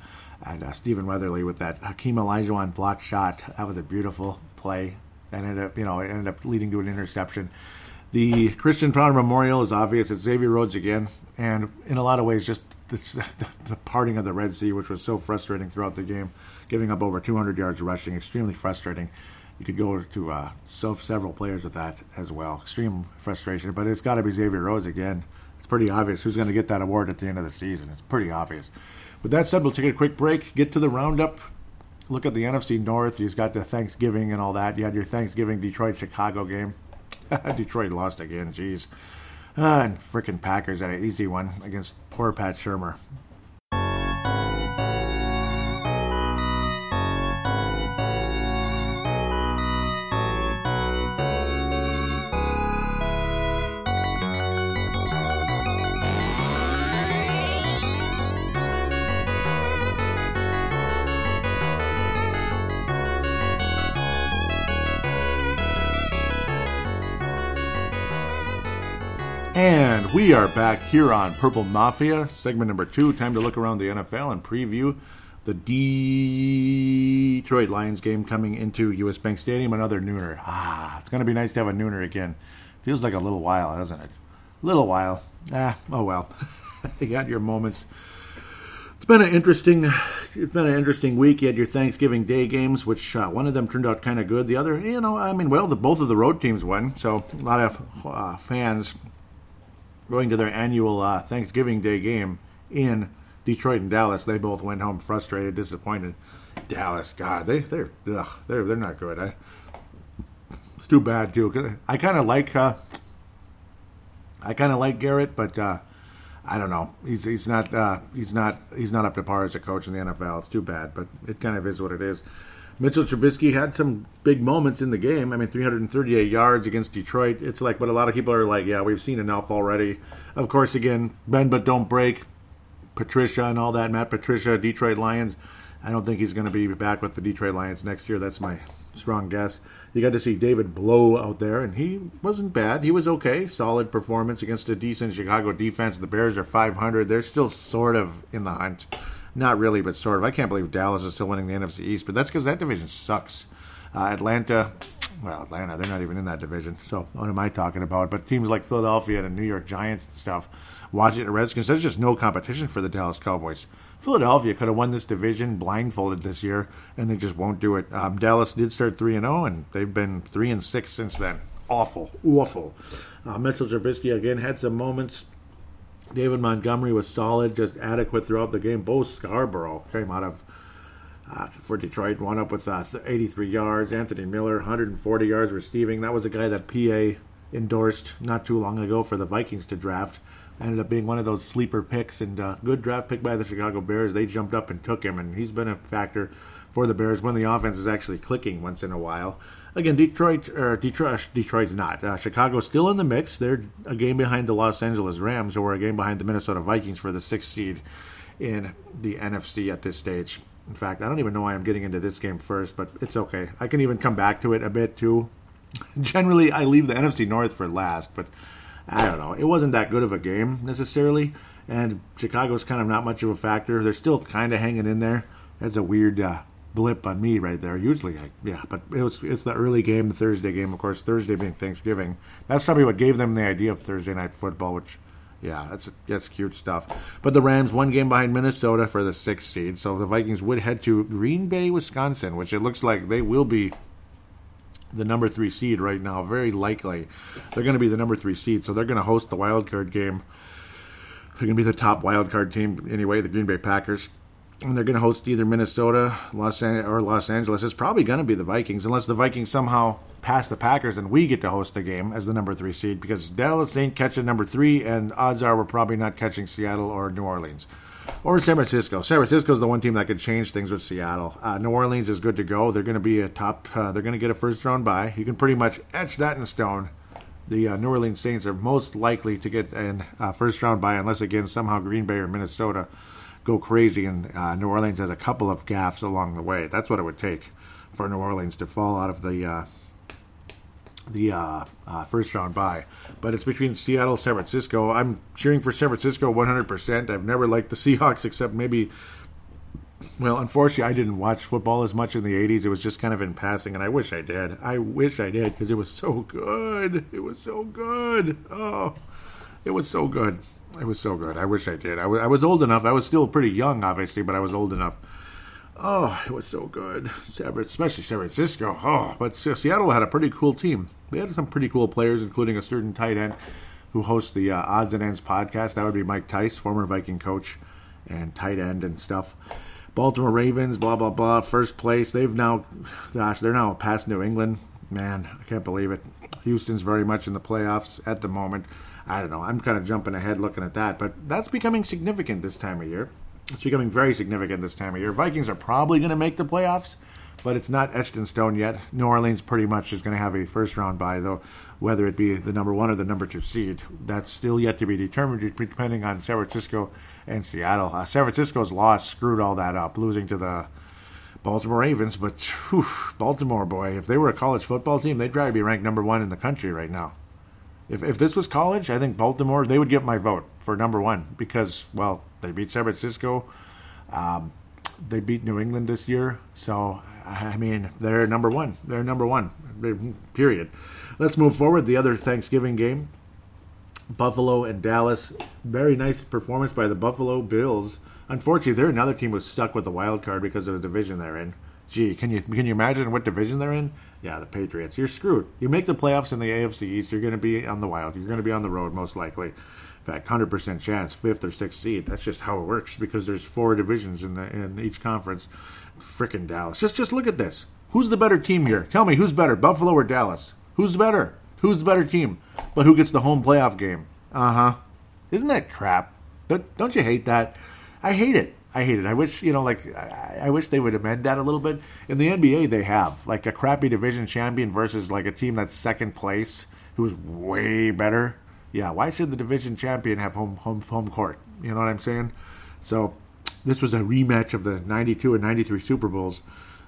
And uh, Stephen Weatherly with that Hakeem Olajuwon block shot. That was a beautiful play. And ended up, you know, it ended up leading to an interception. The Christian Ponder Memorial is obvious. It's Xavier Rhodes again, and in a lot of ways, just the, the, the, parting of the Red Sea, which was so frustrating throughout the game, giving up over 200 yards rushing, extremely frustrating. You could go to uh, so several players with that as well. Extreme frustration, but it's got to be Xavier Rhodes again. It's pretty obvious who's going to get that award at the end of the season. It's pretty obvious. With that said, we'll take a quick break, get to the roundup, look at the NFC North. You've got the Thanksgiving and all that. You had your Thanksgiving Detroit Chicago game. Detroit lost again, jeez. Uh, and freaking Packers had an easy one against poor Pat Shurmur. We are back here on Purple Mafia, segment number two. Time to look around the NFL and preview the Detroit Lions game coming into US Bank Stadium. Another nooner. Ah, it's going to be nice to have a nooner again. Feels like a little while, doesn't it? A little while. Ah, oh well. you got your moments. It's been an interesting. It's been an interesting week. You had your Thanksgiving Day games, which uh, one of them turned out kind of good. The other, you know, I mean, well, the both of the road teams won, so a lot of uh, fans going to their annual uh, Thanksgiving Day game in Detroit and Dallas. They both went home frustrated, disappointed. Dallas, God, they they're ugh, they're they're not good. I, it's too bad too. I kind of like uh, I kind of like Garrett, but uh, I don't know. He's he's not uh, he's not he's not up to par as a coach in the NFL. It's too bad, but it kind of is what it is. Mitchell Trubisky had some big moments in the game. I mean, 338 yards against Detroit. It's like, but a lot of people are like, yeah, we've seen enough already. Of course, again, bend but don't break. Patricia and all that. Matt Patricia, Detroit Lions. I don't think he's going to be back with the Detroit Lions next year. That's my strong guess. You got to see David Blough out there, and he wasn't bad. He was okay. Solid performance against a decent Chicago defense. The Bears are 500. They're still sort of in the hunt. Not really, but sort of. I can't believe Dallas is still winning the NFC East, but that's because that division sucks. Uh, Atlanta, well, Atlanta, they're not even in that division. So what am I talking about? But teams like Philadelphia and New York Giants and stuff, Washington Redskins, there's just no competition for the Dallas Cowboys. Philadelphia could have won this division blindfolded this year, and they just won't do it. Um, Dallas did start three and zero, and they've been three and six since then. Awful, awful. Uh, Mitchell Trubisky again had some moments. David Montgomery was solid, just adequate throughout the game. Bo Scarbrough came out of uh, for Detroit, wound up with uh, 83 yards. Anthony Miller, 140 yards receiving. That was a guy that PA endorsed not too long ago for the Vikings to draft ended up being one of those sleeper picks and uh, good draft pick by the Chicago Bears. They jumped up and took him, and he's been a factor for the Bears when the offense is actually clicking once in a while. Again, Detroit or Detroit, Detroit's not. Uh, Chicago's still in the mix. They're a game behind the Los Angeles Rams, or a game behind the Minnesota Vikings for the sixth seed in the NFC at this stage. In fact, I don't even know why I'm getting into this game first, but it's okay. I can even come back to it a bit too. Generally, I leave the NFC North for last, but I don't know. It wasn't that good of a game necessarily, and Chicago's kind of not much of a factor. They're still kind of hanging in there. That's a weird uh, blip on me right there. Usually, I, yeah, but it was it's the early game, the Thursday game, of course. Thursday being Thanksgiving. That's probably what gave them the idea of Thursday night football, which. Yeah, that's that's cute stuff. But the Rams one game behind Minnesota for the sixth seed, so the Vikings would head to Green Bay, Wisconsin, which it looks like they will be the number three seed right now. Very likely, they're going to be the number three seed, so they're going to host the wild card game. They're going to be the top wild card team anyway, the Green Bay Packers, and they're going to host either Minnesota, Los An- or Los Angeles. It's probably going to be the Vikings, unless the Vikings somehow pass the Packers and we get to host the game as the number three seed, because Dallas ain't catching number three, and odds are we're probably not catching Seattle or New Orleans or San Francisco. San Francisco is the one team that could change things with Seattle. Uh, New Orleans is good to go. They're going to be a top. Uh, they're going to get a first round bye. You can pretty much etch that in stone. The uh, New Orleans Saints are most likely to get a uh, first round bye unless again somehow Green Bay or Minnesota go crazy and uh, New Orleans has a couple of gaffes along the way. That's what it would take for New Orleans to fall out of the uh, the uh, uh, first round bye. But it's between Seattle San Francisco. I'm cheering for San Francisco 100%. I've never liked the Seahawks except maybe. Well, unfortunately, I didn't watch football as much in the 80s. It was just kind of in passing, and I wish I did. I wish I did because it was so good. It was so good. Oh, it was so good. It was so good. I wish I did. I, w- I was old enough. I was still pretty young, obviously, but I was old enough Oh, it was so good, especially San Francisco. Oh, but Seattle had a pretty cool team. They had some pretty cool players, including a certain tight end who hosts the uh, Odds and Ends podcast. That would be Mike Tice, former Viking coach and tight end and stuff. Baltimore Ravens, blah blah blah, first place. They've now, gosh, they're now past New England. Man, I can't believe it. Houston's very much in the playoffs at the moment. I don't know. I'm kind of jumping ahead looking at that, but that's becoming significant this time of year. It's becoming very significant this time of year. Vikings are probably going to make the playoffs, but it's not etched in stone yet. New Orleans pretty much is going to have a first round bye, though, whether it be the number one or the number two seed. That's still yet to be determined, depending on San Francisco and Seattle. Uh, San Francisco's loss screwed all that up, losing to the Baltimore Ravens. But whew, Baltimore, boy, if they were a college football team, they'd probably be ranked number one in the country right now. If, if this was college, I think Baltimore, they would get my vote for number one because, well, they beat San Francisco. Um, they beat New England this year. So, I mean, they're number one. They're number one, period. Let's move forward. The other Thanksgiving game Buffalo and Dallas. Very nice performance by the Buffalo Bills. Unfortunately, they're another team who's stuck with the wild card because of the division they're in. Gee, can you can you imagine what division they're in? Yeah, the Patriots. You're screwed. You make the playoffs in the AFC East, you're going to be on the wild. You're going to be on the road most likely In fact, hundred percent chance, fifth or sixth seed. That's just how it works because there's four divisions in the in each conference. Frickin' Dallas. Just just look at this. Who's the better team here? Tell me who's better, Buffalo or Dallas? Who's better? Who's the better team? But who gets the home playoff game? Uh huh. Isn't that crap? Don't, don't you hate that? I hate it. I hate it. I wish you know, like I, I, wish they would amend that a little bit. In the NBA, they have like a crappy division champion versus like a team that's second place who's way better. Yeah, why should the division champion have home home home court? You know what I'm saying? So this was a rematch of the 92 and 93 Super Bowls,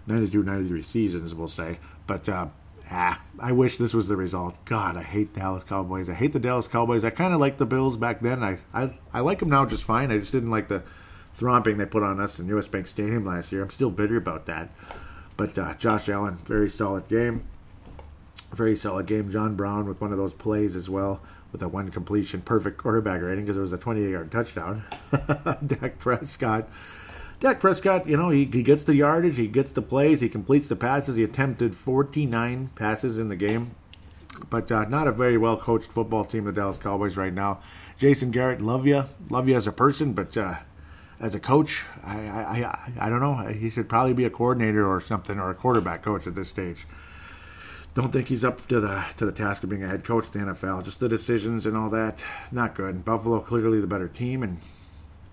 92 93 seasons, we'll say. But uh, ah, I wish this was the result. God, I hate Dallas Cowboys. I hate the Dallas Cowboys. I kind of liked the Bills back then. I, I I like them now just fine. I just didn't like the thromping they put on us in US Bank Stadium last year. I'm still bitter about that. But uh, Josh Allen, very solid game. Very solid game. John Brown with one of those plays as well, with a one completion, perfect quarterback rating because it was a 28 yard touchdown. Dak Prescott. Dak Prescott, you know, he, he gets the yardage, he gets the plays, he completes the passes. He attempted 49 passes in the game, but uh, not a very well coached football team, the Dallas Cowboys, right now. Jason Garrett, love you, love you as a person, but uh, as a coach, I, I, I, I don't know. He should probably be a coordinator or something, or a quarterback coach at this stage. Don't think he's up to the to the task of being a head coach in the NFL. Just the decisions and all that, not good. Buffalo clearly the better team, and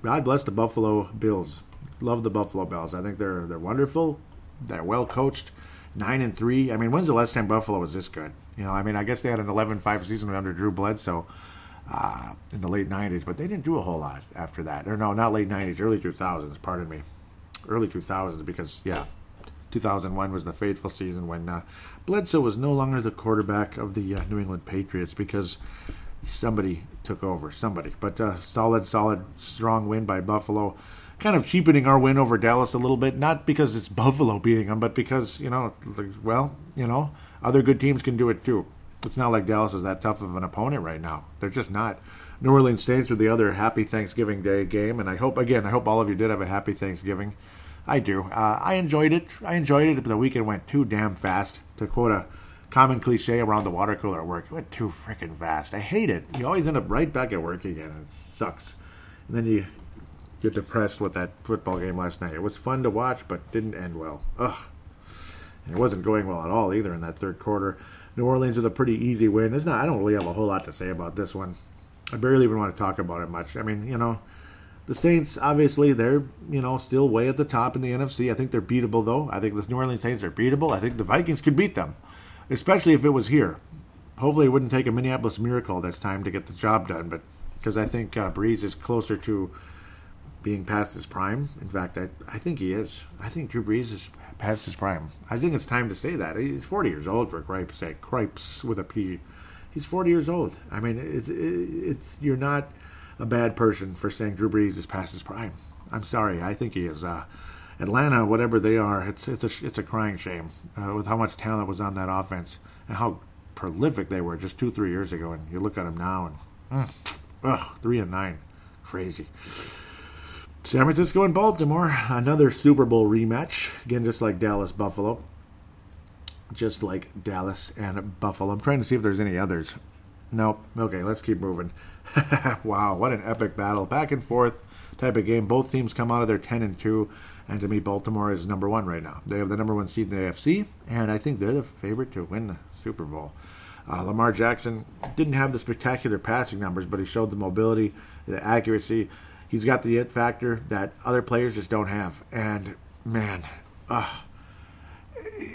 God bless the Buffalo Bills. Love the Buffalo Bills. I think they're they're wonderful. They're well coached. Nine and three. I mean, when's the last time Buffalo was this good? You know, I mean, I guess they had an 11-5 season under Drew Bledsoe uh, in the late 90s, but they didn't do a whole lot after that. Or no, not late 90s, early 2000s, pardon me. Early 2000s, because, yeah, 2001 was the fateful season when uh, Bledsoe was no longer the quarterback of the uh, New England Patriots because somebody took over. Somebody. But uh, solid, solid, strong win by Buffalo. Kind of cheapening our win over Dallas a little bit, not because it's Buffalo beating them, but because, you know, well, you know, other good teams can do it too it's not like Dallas is that tough of an opponent right now. They're just not. New Orleans Saints are the other happy Thanksgiving Day game, and I hope again, I hope all of you did have a happy Thanksgiving. I do. Uh, I enjoyed it. I enjoyed it, but the weekend went too damn fast. To quote a common cliche around the water cooler at work, it went too freaking fast. I hate it. You always end up right back at work again. It sucks. And then you get depressed with that football game last night. It was fun to watch, but didn't end well. Ugh. And it wasn't going well at all either in that third quarter. New Orleans with a pretty easy win. It's not. I don't really have a whole lot to say about this one. I barely even want to talk about it much. I mean, you know, the Saints obviously they're you know still way at the top in the NFC. I think they're beatable though. I think the New Orleans Saints are beatable. I think the Vikings could beat them, especially if it was here. Hopefully, it wouldn't take a Minneapolis miracle this time to get the job done. But because I think uh, Brees is closer to being past his prime. In fact, I I think he is. I think Drew Brees is past his prime. I think it's time to say that. He's 40 years old, for cripe's sake. Cripes with a P. He's 40 years old. I mean, it's, it's you're not a bad person for saying Drew Brees is past his prime. I'm sorry. I think he is. Uh, Atlanta, whatever they are, it's it's a it's a crying shame uh, with how much talent was on that offense and how prolific they were just two three years ago. And you look at them now and, mm, ugh, three and nine, crazy. San Francisco and Baltimore, another Super Bowl rematch. Again, just like Dallas Buffalo. Just like Dallas and Buffalo. I'm trying to see if there's any others. Nope. Okay, let's keep moving. wow, what an epic battle. Back and forth type of game. Both teams come out of their 10 and 2, and to me, Baltimore is number one right now. They have the number one seed in the AFC, and I think they're the favorite to win the Super Bowl. Uh, Lamar Jackson didn't have the spectacular passing numbers, but he showed the mobility, the accuracy, he's got the it factor that other players just don't have. And man, uh,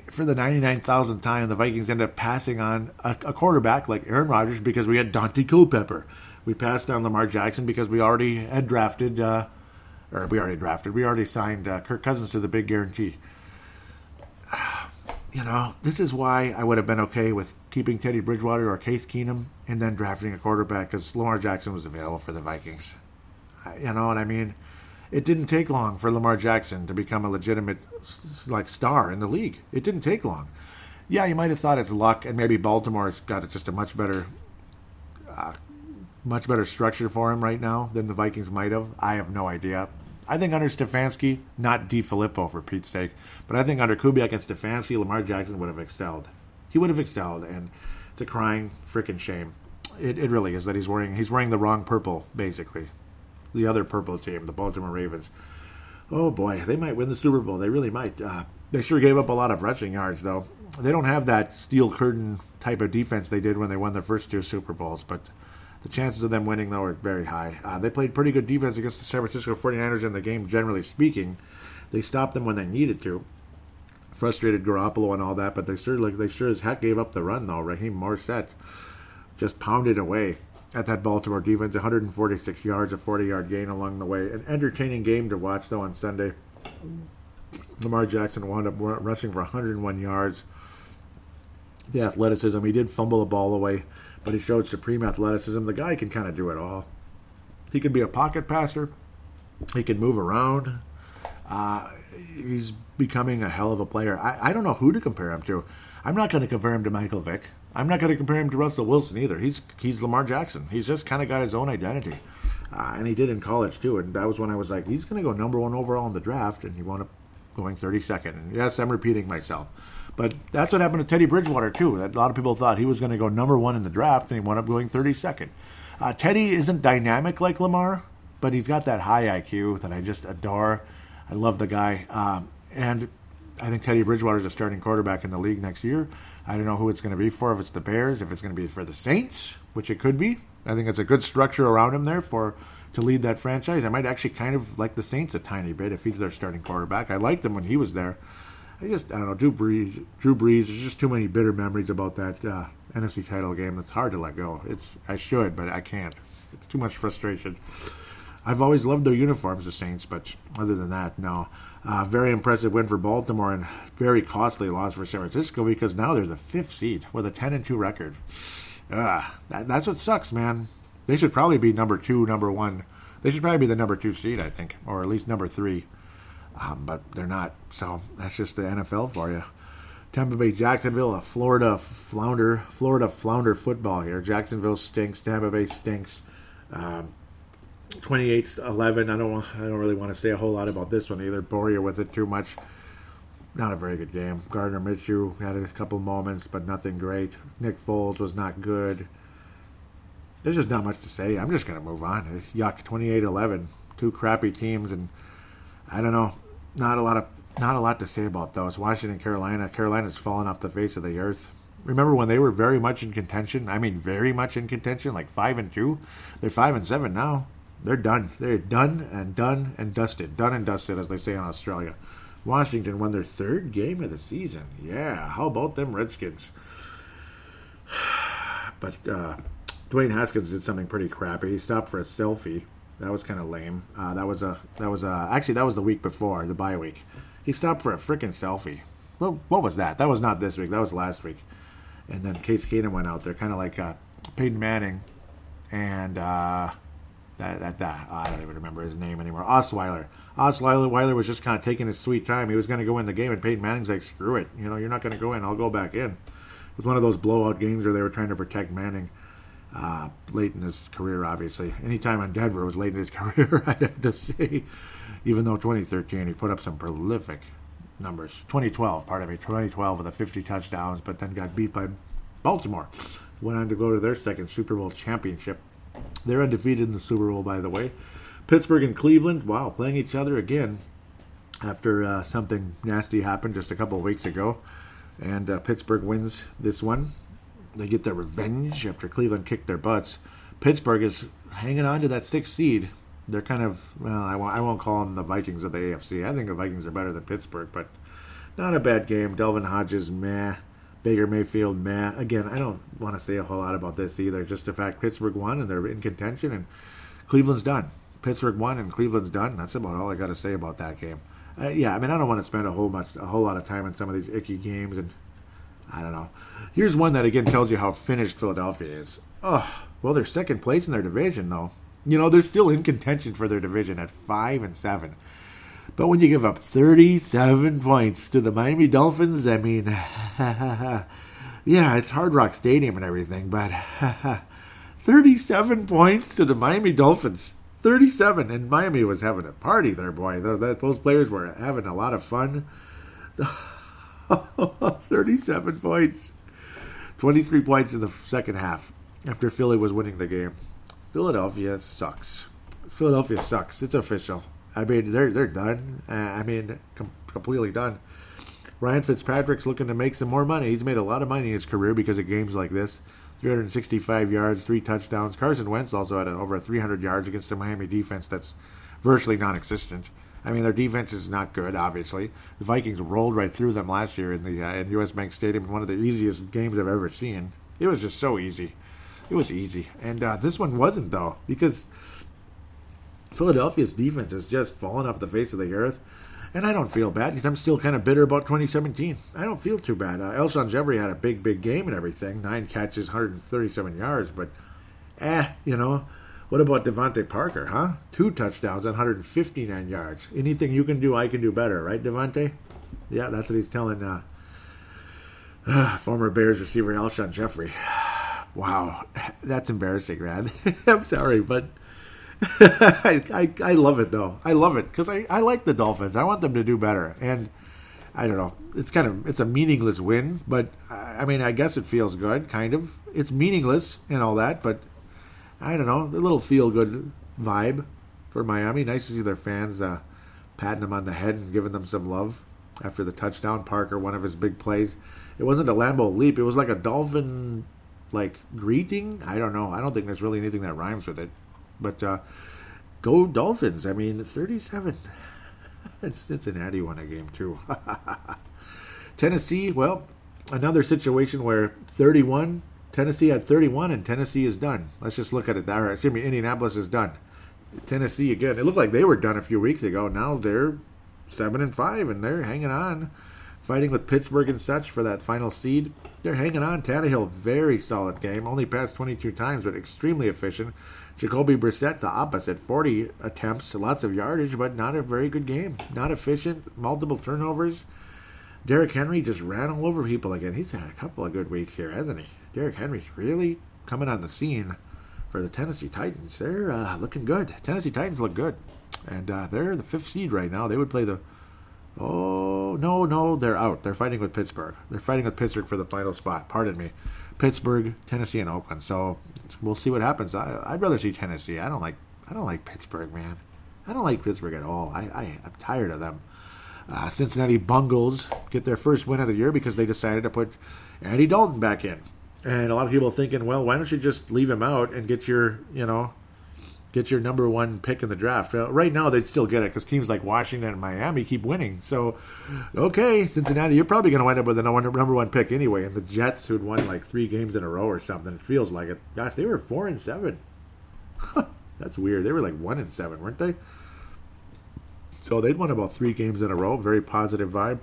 for the 99,000th time, the Vikings end up passing on a, a, quarterback like Aaron Rodgers because we had Daunte Culpepper. We passed on Lamar Jackson because we already had drafted, uh, or we already drafted, we already signed uh, Kirk Cousins to the big guarantee. You know, this is why I would have been okay with keeping Teddy Bridgewater or Case Keenum and then drafting a quarterback because Lamar Jackson was available for the Vikings. You know what I mean? It didn't take long for Lamar Jackson to become a legitimate like star in the league. It didn't take long. Yeah, you might have thought it's luck, and maybe Baltimore's got just a much better, uh, much better structure for him right now than the Vikings might have. I have no idea. I think under Stefanski, not DeFilippo for Pete's sake, but I think under Kubiak and Stefanski, Lamar Jackson would have excelled. He would have excelled, and it's a crying freaking shame. It, it really is that he's wearing he's wearing the wrong purple basically the other purple team, the Baltimore Ravens. Oh boy, they might win the Super Bowl. They really might. Uh, they sure gave up a lot of rushing yards, though. They don't have that steel curtain type of defense they did when they won their first two Super Bowls, but the chances of them winning, though, are very high. Uh, they played pretty good defense against the San Francisco 49ers in the game, generally speaking. They stopped them when they needed to. Frustrated Garoppolo and all that, but they sure, like, they sure as heck gave up the run, though. Raheem Mostert just pounded away at that Baltimore defense. 146 yards, a 40 yard gain along the way. An entertaining game to watch, though, on Sunday. Lamar Jackson wound up rushing for 101 yards. The athleticism, he did fumble the ball away but he showed supreme athleticism. The guy can kind of do it all. He can be a pocket passer. He can move around. Uh, he's becoming a hell of a player. I, I don't know who to compare him to. I'm not going to compare him to Michael Vick. I'm not going to compare him to Russell Wilson either. He's he's Lamar Jackson. He's just kind of got his own identity, uh, and he did in college too. And that was when I was like, he's going to go number one overall in the draft, and he wound up going 32nd. And yes, I'm repeating myself. But that's what happened to Teddy Bridgewater too. That a lot of people thought he was going to go number one in the draft, and he wound up going 32nd. Uh, Teddy isn't dynamic like Lamar, but he's got that high IQ that I just adore. I love the guy, um, and I think Teddy Bridgewater is a starting quarterback in the league next year. I don't know who it's going to be for. If it's the Bears, if it's going to be for the Saints, which it could be. I think it's a good structure around him there for to lead that franchise. I might actually kind of like the Saints a tiny bit if he's their starting quarterback. I liked him when he was there. I just I don't know Drew Brees. Drew Brees. There's just too many bitter memories about that uh, NFC title game. It's hard to let go. It's I should, but I can't. It's too much frustration. I've always loved their uniforms, the Saints, but other than that, no. Uh, very impressive win for Baltimore and very costly loss for San Francisco because now they're the fifth seed with a 10 and 2 record. Uh, that, that's what sucks, man. They should probably be number two, number one. They should probably be the number two seed, I think, or at least number three um, but they're not. So that's just the NFL for you. Tampa Bay, Jacksonville, a Florida flounder, Florida flounder football here. Jacksonville stinks. Tampa Bay stinks. Um, 28-11. I don't. I don't really want to say a whole lot about this one either. Bore you with it too much. Not a very good game. Gardner Minshew had a couple moments, but nothing great. Nick Foles was not good. There's just not much to say. I'm just going to move on. It's yuck. 28-11. Two crappy teams, and I don't know not a lot of not a lot to say about those. Washington, Carolina. Carolina's fallen off the face of the earth. Remember when they were very much in contention? I mean, very much in contention, like five and two. They're five and seven now. They're done. They're done and done and dusted. Done and dusted, as they say in Australia. Washington won their third game of the season. Yeah, how about them Redskins? But uh, Dwayne Haskins did something pretty crappy. He stopped for a selfie that was kind of lame. Uh, that was a that was a actually that was the week before the bye week. He stopped for a freaking selfie. What what was that? That was not this week. That was last week. And then Case Keenum went out there, kind of like uh, Peyton Manning, and uh, that that, that I don't even remember his name anymore. Osweiler. Osweiler was just kind of taking his sweet time. He was going to go in the game, and Peyton Manning's like, "Screw it, you know, you're not going to go in. I'll go back in." It was one of those blowout games where they were trying to protect Manning uh, late in his career, obviously. Anytime in Denver was late in his career, I'd have to say. Even though 2013, he put up some prolific numbers. 2012, pardon me, 2012 with a 50 touchdowns, but then got beat by Baltimore. Went on to go to their second Super Bowl championship. They're undefeated in the Super Bowl, by the way. Pittsburgh and Cleveland, wow, playing each other again after uh, something nasty happened just a couple weeks ago. And uh, Pittsburgh wins this one they get their revenge after Cleveland kicked their butts. Pittsburgh is hanging on to that sixth seed. They're kind of well, I won't, I won't call them the Vikings of the AFC. I think the Vikings are better than Pittsburgh, but not a bad game. Delvin Hodges, meh. Baker Mayfield, meh. Again, I don't want to say a whole lot about this either. Just the fact Pittsburgh won and they're in contention, and Cleveland's done. Pittsburgh won and Cleveland's done. That's about all I got to say about that game. Uh, yeah, I mean, I don't want to spend a whole much a whole lot of time on some of these icky games and I don't know. Here's one that again tells you how finished Philadelphia is. Oh, well, they're second place in their division, though. You know, they're still in contention for their division at five and seven. But when you give up 37 points to the Miami Dolphins, I mean, yeah, it's Hard Rock Stadium and everything, but 37 points to the Miami Dolphins. 37, and Miami was having a party there, boy. Those players were having a lot of fun. 37 points. 23 points in the second half after Philly was winning the game. Philadelphia sucks. Philadelphia sucks. It's official. I mean, they're they're done. Uh, I mean, com- completely done. Ryan Fitzpatrick's looking to make some more money. He's made a lot of money in his career because of games like this. 365 yards, three touchdowns. Carson Wentz also had over 300 yards against a Miami defense that's virtually non-existent. I mean, their defense is not good. Obviously, the Vikings rolled right through them last year in the uh, in U.S. Bank Stadium. One of the easiest games I've ever seen. It was just so easy. It was easy, and uh, this one wasn't though because Philadelphia's defense has just fallen off the face of the earth. And I don't feel bad because I'm still kind of bitter about 2017. I don't feel too bad. Uh, Alshon Jeffery had a big, big game and everything. Nine catches, 137 yards. But, eh, you know, what about DeVante Parker, huh? Two touchdowns, 159 yards. Anything you can do, I can do better, right, DeVante? Yeah, that's what he's telling uh, uh, former Bears receiver Alshon Jeffery. Wow, that's embarrassing, man. I'm sorry, but I, I, I love it though. I love it because I, I like the Dolphins. I want them to do better, and I don't know. It's kind of it's a meaningless win, but I mean I guess it feels good. Kind of. It's meaningless and all that, but I don't know. A little feel good vibe for Miami. Nice to see their fans uh, patting them on the head and giving them some love after the touchdown. Parker, one of his big plays. It wasn't a Lambo leap. It was like a dolphin like greeting. I don't know. I don't think there's really anything that rhymes with it. But uh, go Dolphins. I mean, 37. Cincinnati won a game, too. Tennessee, well, another situation where 31, Tennessee had 31, and Tennessee is done. Let's just look at it there. Excuse me, Indianapolis is done. Tennessee, again, it looked like they were done a few weeks ago. Now they're 7 and 5, and they're hanging on, fighting with Pittsburgh and such for that final seed. They're hanging on. Tannehill, very solid game. Only passed 22 times, but extremely efficient. Jacoby Brissett, the opposite, 40 attempts, lots of yardage, but not a very good game. Not efficient, multiple turnovers. Derrick Henry just ran all over people again. He's had a couple of good weeks here, hasn't he? Derrick Henry's really coming on the scene for the Tennessee Titans. They're uh, looking good. Tennessee Titans look good. And uh, they're the fifth seed right now. They would play the. Oh, no, no, they're out. They're fighting with Pittsburgh. They're fighting with Pittsburgh for the final spot. Pardon me. Pittsburgh, Tennessee, and Oakland. So we'll see what happens. I, would rather see Tennessee. I don't like I don't like Pittsburgh, man. I don't like Pittsburgh at all. I, I am tired of them. Uh, Cincinnati Bungles get their first win of the year because they decided to put Andy Dalton back in. And a lot of people thinking, well, why don't you just leave him out and get your, you know, get your number one pick in the draft. Right now, they'd still get it because teams like Washington and Miami keep winning. So, okay, Cincinnati, you're probably going to wind up with the number one pick anyway. And the Jets, who'd won like three games in a row or something, it feels like it. Gosh, they were four and seven. That's weird. They were like one and seven, weren't they? So they'd won about three games in a row. Very positive vibe.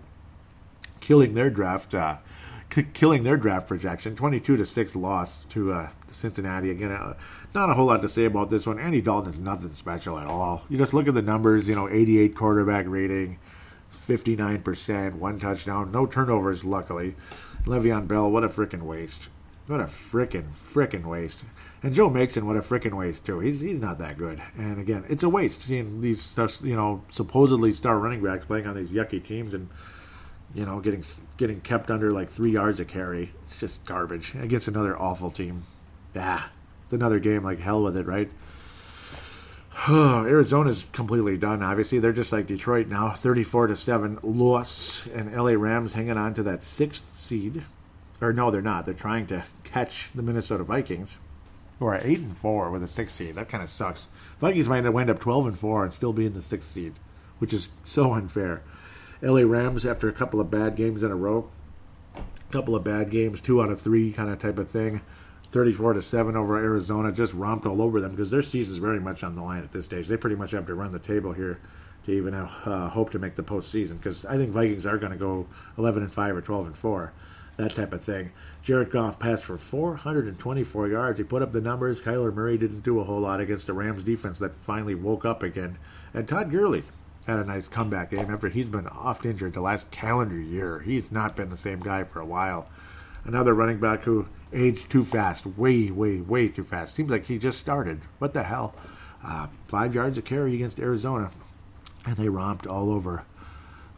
Killing their draft, uh, killing their draft projection. Twenty-two to six loss to uh, Cincinnati. Again, uh, not a whole lot to say about this one. Andy Dalton is nothing special at all. You just look at the numbers, you know, 88 quarterback rating, 59%, one touchdown, no turnovers, luckily. Le'Veon Bell, what a freaking waste. What a freaking, freaking waste. And Joe Mixon, what a freaking waste, too. He's he's not that good. And again, it's a waste seeing these, you know, supposedly star running backs playing on these yucky teams and, you know, getting getting kept under like three yards a carry. It's just garbage against another awful team ah, it's another game. Like hell with it, right? Arizona's completely done. Obviously, they're just like Detroit now, thirty-four to seven loss, and LA Rams hanging on to that sixth seed. Or no, they're not. They're trying to catch the Minnesota Vikings, who are eight and four with a sixth seed. That kind of sucks. Vikings might wind up twelve and four and still be in the sixth seed, which is so unfair. LA Rams, after a couple of bad games in a row, a couple of bad games, two out of three kind of type of thing 34 to 7 over Arizona, just romped all over them because their season is very much on the line at this stage. They pretty much have to run the table here to even have, uh, hope to make the postseason because I think Vikings are going to go 11 and 5 or 12 and 4, that type of thing. Jared Goff passed for 424 yards. He put up the numbers. Kyler Murray didn't do a whole lot against the Rams defense that finally woke up again. And Todd Gurley had a nice comeback game after he's been oft injured the last calendar year. He's not been the same guy for a while. Another running back who aged too fast, way, way, way too fast. Seems like he just started. What the hell? Uh, five yards of carry against Arizona, and they romped all over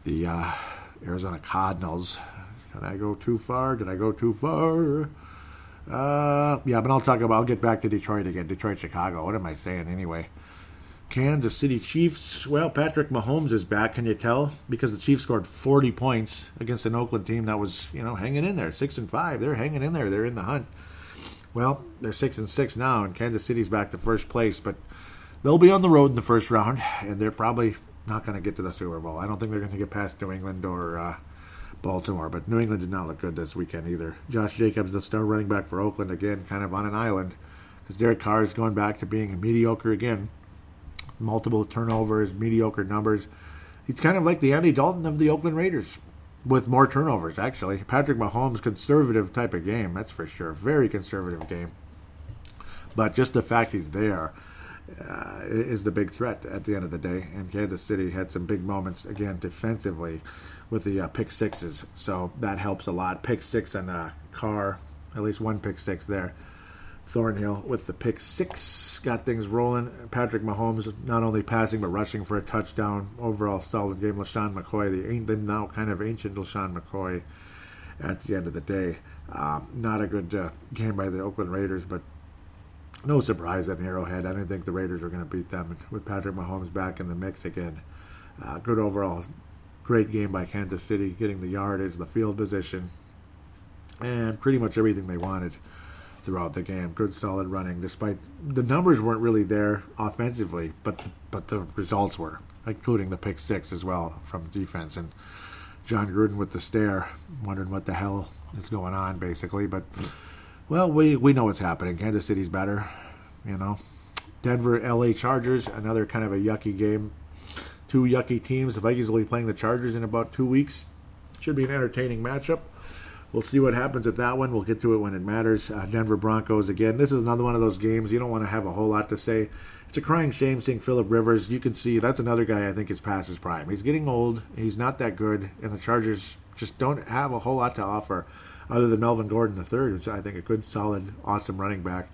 the uh, Arizona Cardinals. Did I go too far? Did I go too far? Uh, yeah, but I'll talk about. I'll get back to Detroit again. Detroit, Chicago. What am I saying anyway? Kansas City Chiefs. Well, Patrick Mahomes is back. Can you tell? Because the Chiefs scored 40 points against an Oakland team that was, you know, hanging in there, six and five. They're hanging in there. They're in the hunt. Well, they're six and six now, and Kansas City's back to first place. But they'll be on the road in the first round, and they're probably not going to get to the Super Bowl. I don't think they're going to get past New England or uh, Baltimore. But New England did not look good this weekend either. Josh Jacobs, the star running back for Oakland, again, kind of on an island because Derek Carr is going back to being mediocre again. Multiple turnovers, mediocre numbers. He's kind of like the Andy Dalton of the Oakland Raiders with more turnovers, actually. Patrick Mahomes, conservative type of game, that's for sure. Very conservative game. But just the fact he's there uh, is the big threat at the end of the day. And Kansas City had some big moments, again, defensively with the uh, pick sixes. So that helps a lot. Pick six and uh, Carr, at least one pick six there. Thornhill with the pick six got things rolling. Patrick Mahomes not only passing but rushing for a touchdown. Overall solid game. LeSean McCoy, the, the now kind of ancient LeSean McCoy at the end of the day. Um, not a good uh, game by the Oakland Raiders, but no surprise at Arrowhead. I didn't think the Raiders were going to beat them with Patrick Mahomes back in the mix again. Uh, good overall, great game by Kansas City, getting the yardage, the field position, and pretty much everything they wanted throughout the game. Good solid running, despite the numbers weren't really there offensively, but the, but the results were, including the pick six as well from defense and Jon Gruden with the stare, wondering what the hell is going on, basically. But well, we we know what's happening. Kansas City's better, you know. Denver, L.A. Chargers, another kind of a yucky game. Two yucky teams. The Vikings will be playing the Chargers in about two weeks. Should be an entertaining matchup. We'll see what happens at that one. We'll get to it when it matters. Uh, Denver Broncos again. This is another one of those games you don't want to have a whole lot to say. It's a crying shame seeing Philip Rivers. You can see that's another guy I think is past his prime. He's getting old. He's not that good, and the Chargers just don't have a whole lot to offer other than Melvin Gordon the third, who's I think a good, solid, awesome running back.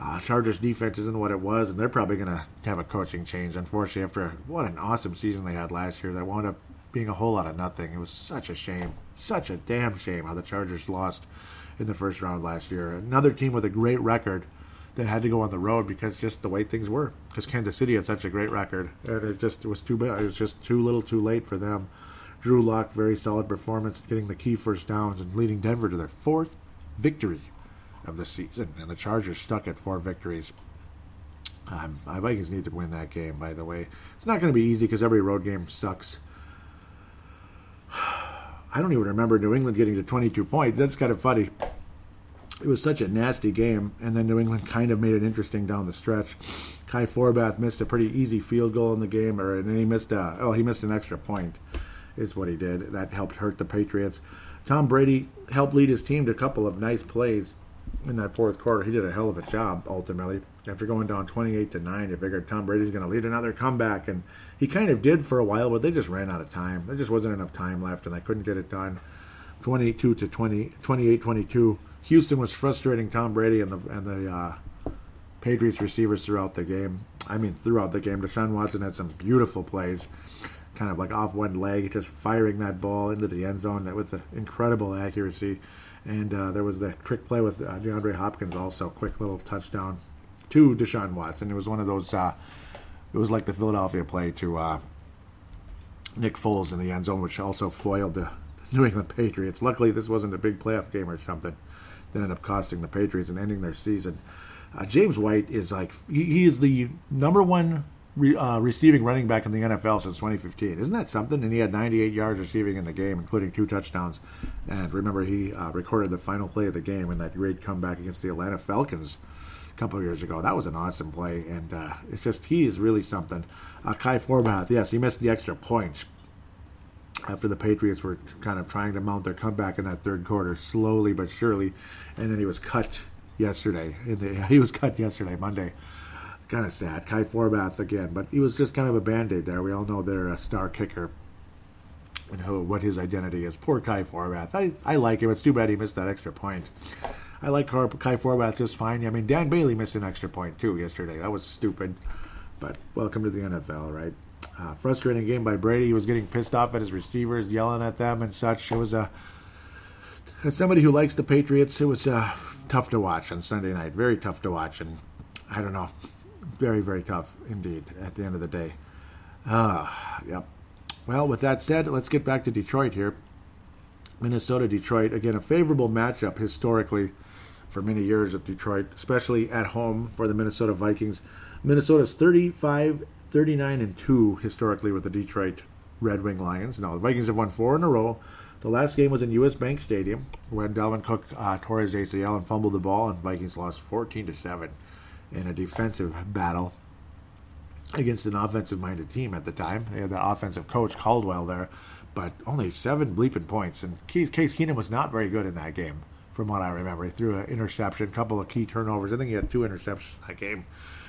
Uh, Chargers defense isn't what it was, and they're probably going to have a coaching change. Unfortunately, after what an awesome season they had last year, that wound up being a whole lot of nothing. It was such a shame. Such a damn shame how the Chargers lost in the first round last year. Another team with a great record that had to go on the road because just the way things were. Because Kansas City had such a great record, and it just it was too bad. It was just too little, too late for them. Drew Lock, very solid performance, getting the key first downs and leading Denver to their fourth victory of the season. And the Chargers stuck at four victories. Um, my Vikings need to win that game, by the way. It's not going to be easy because every road game sucks. I don't even remember New England getting to 22 points. That's kind of funny. It was such a nasty game, and then New England kind of made it interesting down the stretch. Kai Forbath missed a pretty easy field goal in the game, or and he missed a oh he missed an extra point, is what he did. That helped hurt the Patriots. Tom Brady helped lead his team to a couple of nice plays in that fourth quarter. He did a hell of a job ultimately. After going down 28 to 9, they figured Tom Brady's going to lead another comeback, and he kind of did for a while, but they just ran out of time. There just wasn't enough time left, and they couldn't get it done. 22 to 20, 28 22. Houston was frustrating Tom Brady and the and the uh, Patriots receivers throughout the game. I mean, throughout the game, Deshaun Watson had some beautiful plays, kind of like off one leg, just firing that ball into the end zone with incredible accuracy. And uh, there was the trick play with uh, DeAndre Hopkins, also quick little touchdown to Deshaun Watson. It was one of those. Uh, it was like the Philadelphia play to uh, Nick Foles in the end zone, which also foiled the New England Patriots. Luckily, this wasn't a big playoff game or something that ended up costing the Patriots and ending their season. Uh, James White is like he, he is the number one uh, receiving running back in the NFL since 2015. Isn't that something? And he had 98 yards receiving in the game, including two touchdowns. And remember, he uh, recorded the final play of the game in that great comeback against the Atlanta Falcons couple of years ago. That was an awesome play, and uh, it's just he is really something. Uh, Kai Forbath, yes, he missed the extra points after the Patriots were kind of trying to mount their comeback in that third quarter, slowly but surely, and then he was cut yesterday. The, he was cut yesterday, Monday. Kind of sad. Kai Forbath again, but he was just kind of a band aid there. We all know they're a star kicker and who what his identity is. Poor Kai Forbath. I, I like him. It's too bad he missed that extra point. I like Kai Forbath just fine. I mean, Dan Bailey missed an extra point too yesterday. That was stupid. But welcome to the NFL, right? Uh, frustrating game by Brady. He was getting pissed off at his receivers, yelling at them and such. It was a. As somebody who likes the Patriots, it was uh, tough to watch on Sunday night. Very tough to watch, and I don't know. very, very tough indeed at the end of the day. Uh, yep. Well, with that said, let's get back to Detroit here. Minnesota, Detroit. Again, a favorable matchup historically for many years at Detroit, especially at home for the Minnesota Vikings. Minnesota's 35, 39, and 2 historically with the Detroit Red Wing Lions. Now, the Vikings have won four in a row. The last game was in U.S. Bank Stadium when Dalvin Cook uh, tore his ACL and fumbled the ball, and Vikings lost 14 to 7 in a defensive battle against an offensive minded team at the time. They had the offensive coach Caldwell there, but only seven bleeping points. And Case, Keenum was not very good in that game, from what I remember. He threw an interception, a couple of key turnovers. I think he had two interceptions in that game.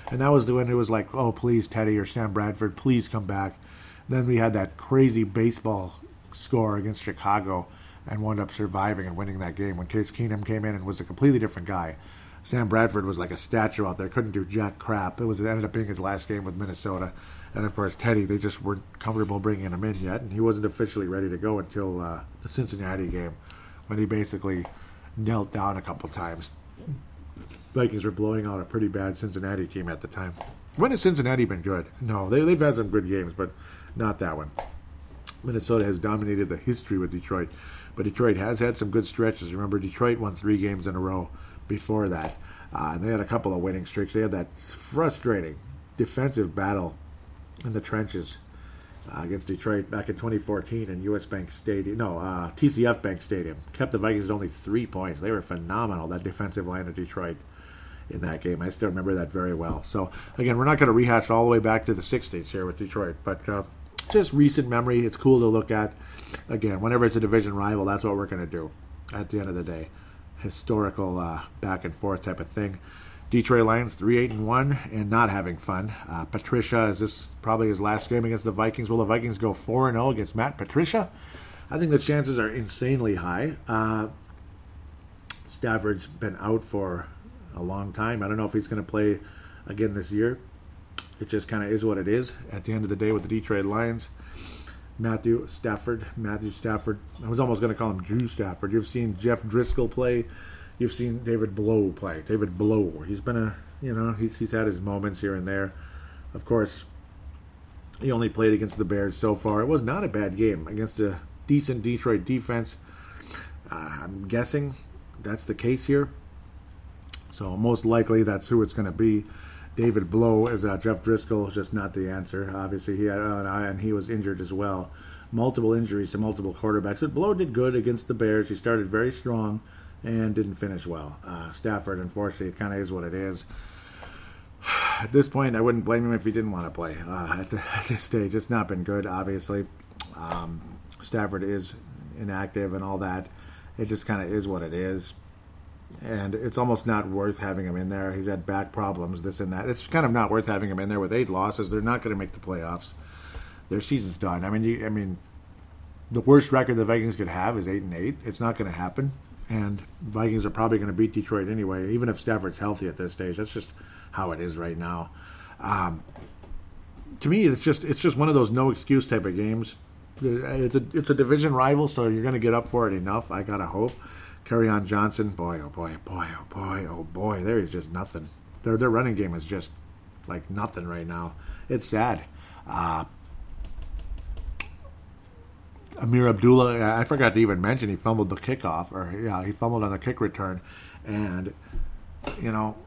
And that was the one it was like, oh, please, Teddy or Sam Bradford, please come back. Then we had that crazy baseball score against Chicago and wound up surviving and winning that game when Case Keenum came in and was a completely different guy. Sam Bradford was like a statue out there, couldn't do jack crap. It was it ended up being his last game with Minnesota, and of course Teddy, they just weren't comfortable bringing him in yet, and he wasn't officially ready to go until uh, the Cincinnati game, when he basically knelt down a couple times. Vikings were blowing out a pretty bad Cincinnati team at the time. When has Cincinnati been good? No, they, they've had some good games, but not that one. Minnesota has dominated the history with Detroit, but Detroit has had some good stretches. Remember, Detroit won three games in a row before that, uh, and they had a couple of winning streaks. They had that frustrating defensive battle in the trenches uh, against Detroit back in 2014 in U.S. Bank Stadium. No, uh, TCF Bank Stadium kept the Vikings only three points. They were phenomenal. That defensive line of Detroit in that game. I still remember that very well. So again, we're not going to rehash all the way back to the '60s here with Detroit, but uh, just recent memory. It's cool to look at. Again, whenever it's a division rival, that's what we're going to do. At the end of the day, historical uh, back and forth type of thing. Detroit Lions three eight and one and not having fun. Uh, Patricia is this probably his last game against the Vikings? Will the Vikings go four and zero against Matt Patricia? I think the chances are insanely high. Uh, Stafford's been out for a long time. I don't know if he's going to play again this year. It just kind of is what it is at the end of the day with the Detroit Lions. Matthew Stafford, Matthew Stafford. I was almost going to call him Drew Stafford. You've seen Jeff Driskel play. You've seen David Blough play. David Blough. He's been a, you know, he's, he's had his moments here and there. Of course, he only played against the Bears so far. It was not a bad game against a decent Detroit defense. Uh, I'm guessing that's the case here. So most likely that's who it's going to be. David Blough is uh, Jeff Driskel is just not the answer. Obviously, he had an eye and he was injured as well. Multiple injuries to multiple quarterbacks. But Blough did good against the Bears. He started very strong and didn't finish well. Uh, Stafford, unfortunately, it kind of is what it is. At this point, I wouldn't blame him if he didn't want to play. Uh, at, the, at, this stage, it's not been good. Obviously, um, Stafford is inactive and all that. It just kind of is what it is and it's almost not worth having him in there. He's had back problems, this and that. It's kind of not worth having him in there with eight losses. They're not going to make the playoffs. Their season's done. I mean, you, I mean, the worst record the Vikings could have is eight and eight. It's not going to happen, and Vikings are probably going to beat Detroit anyway, even if Stafford's healthy at this stage. That's just how it is right now. Um, to me, it's just it's just one of those no excuse type of games. It's a it's a division rival, so you're going to get up for it enough. I gotta hope. Kerryon Johnson, boy, oh boy, boy, oh boy, oh boy, there is just nothing. Their their running game is just like nothing right now. It's sad. Uh, Ameer Abdullah, I forgot to even mention he fumbled the kickoff, or yeah, he fumbled on the kick return, and you know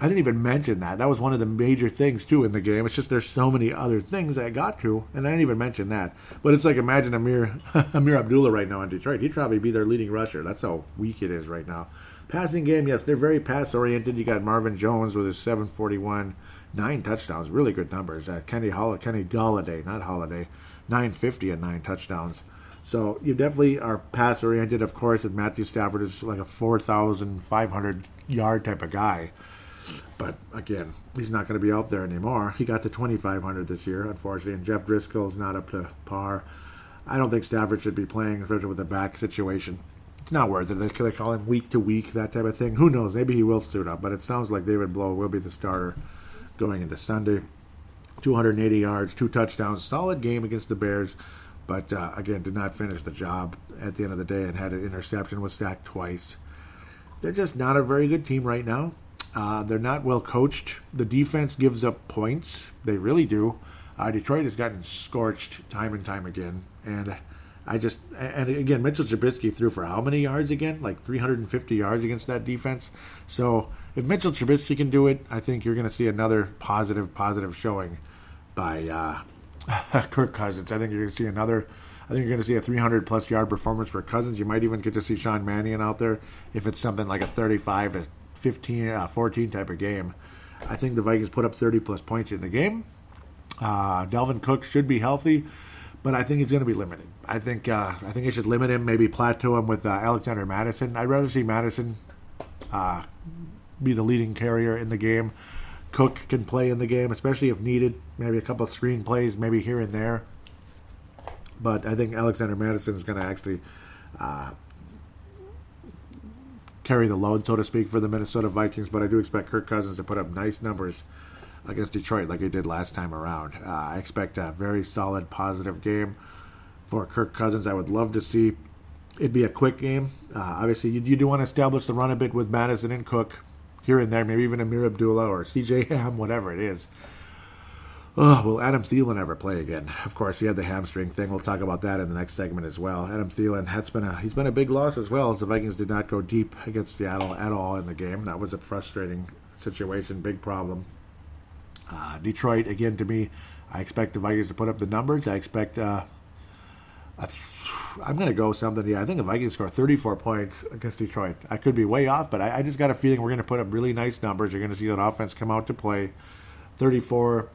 I didn't even mention that. That was one of the major things too in the game. It's just there's so many other things I got to, and I didn't even mention that. But it's like imagine Ameer Ameer Abdullah right now in Detroit. He'd probably be their leading rusher. That's how weak it is right now. Passing game, yes, they're very pass oriented. You got Marvin Jones with his 741, nine touchdowns, really good numbers. Uh, Kenny Holl- Kenny Golladay, not Holiday, 950 and nine touchdowns. So you definitely are pass oriented, of course. And Matthew Stafford is like a 4,500 yard type of guy. But again, he's not going to be out there anymore. He got to 2,500 this year, unfortunately, and Jeff Driskel is not up to par. I don't think Stafford should be playing, especially with the back situation. It's not worth it. They call him week to week, that type of thing. Who knows? Maybe he will suit up, but it sounds like David Blough will be the starter going into Sunday. 280 yards, two touchdowns, solid game against the Bears, but uh, again, did not finish the job at the end of the day and had an interception, was sacked twice. They're just not a very good team right now. Uh, they're not well coached. The defense gives up points. They really do. Uh, Detroit has gotten scorched time and time again, and I just and again Mitchell Trubisky threw for how many yards again? Like 350 yards against that defense. So if Mitchell Trubisky can do it, I think you're going to see another positive positive showing by uh, Kirk Cousins. I think you're going to see another. I think you're going to see a 300 plus yard performance for Cousins. You might even get to see Sean Mannion out there if it's something like a 35 to 15, uh, 14 type of game. I think the Vikings put up 30 plus points in the game. Uh, Dalvin Cook should be healthy, but I think he's going to be limited. I think uh, I think I should limit him, maybe plateau him with uh, Alexander Mattison. I'd rather see Mattison uh, be the leading carrier in the game. Cook can play in the game, especially if needed. Maybe a couple of screen plays, maybe here and there. But I think Alexander Mattison is going to actually uh, carry the load, so to speak, for the Minnesota Vikings. But I do expect Kirk Cousins to put up nice numbers against Detroit like he did last time around. Uh, I expect a very solid, positive game for Kirk Cousins. I would love to see it be a quick game. Uh, obviously, you, you, do want to establish the run a bit with Mattison and Cook here and there, maybe even Ameer Abdullah or CJ Ham, whatever it is. Oh, will Adam Thielen ever play again? Of course, he had the hamstring thing. We'll talk about that in the next segment as well. Adam Thielen has been a he's been a big loss as well as the Vikings did not go deep against Seattle at all in the game. That was a frustrating situation, big problem. Uh, Detroit, again, to me, I expect the Vikings to put up the numbers. I expect. Uh, th- I'm going to go something. Yeah, I think the Vikings score 34 points against Detroit. I could be way off, but I, I just got a feeling we're going to put up really nice numbers. You're going to see that offense come out to play 34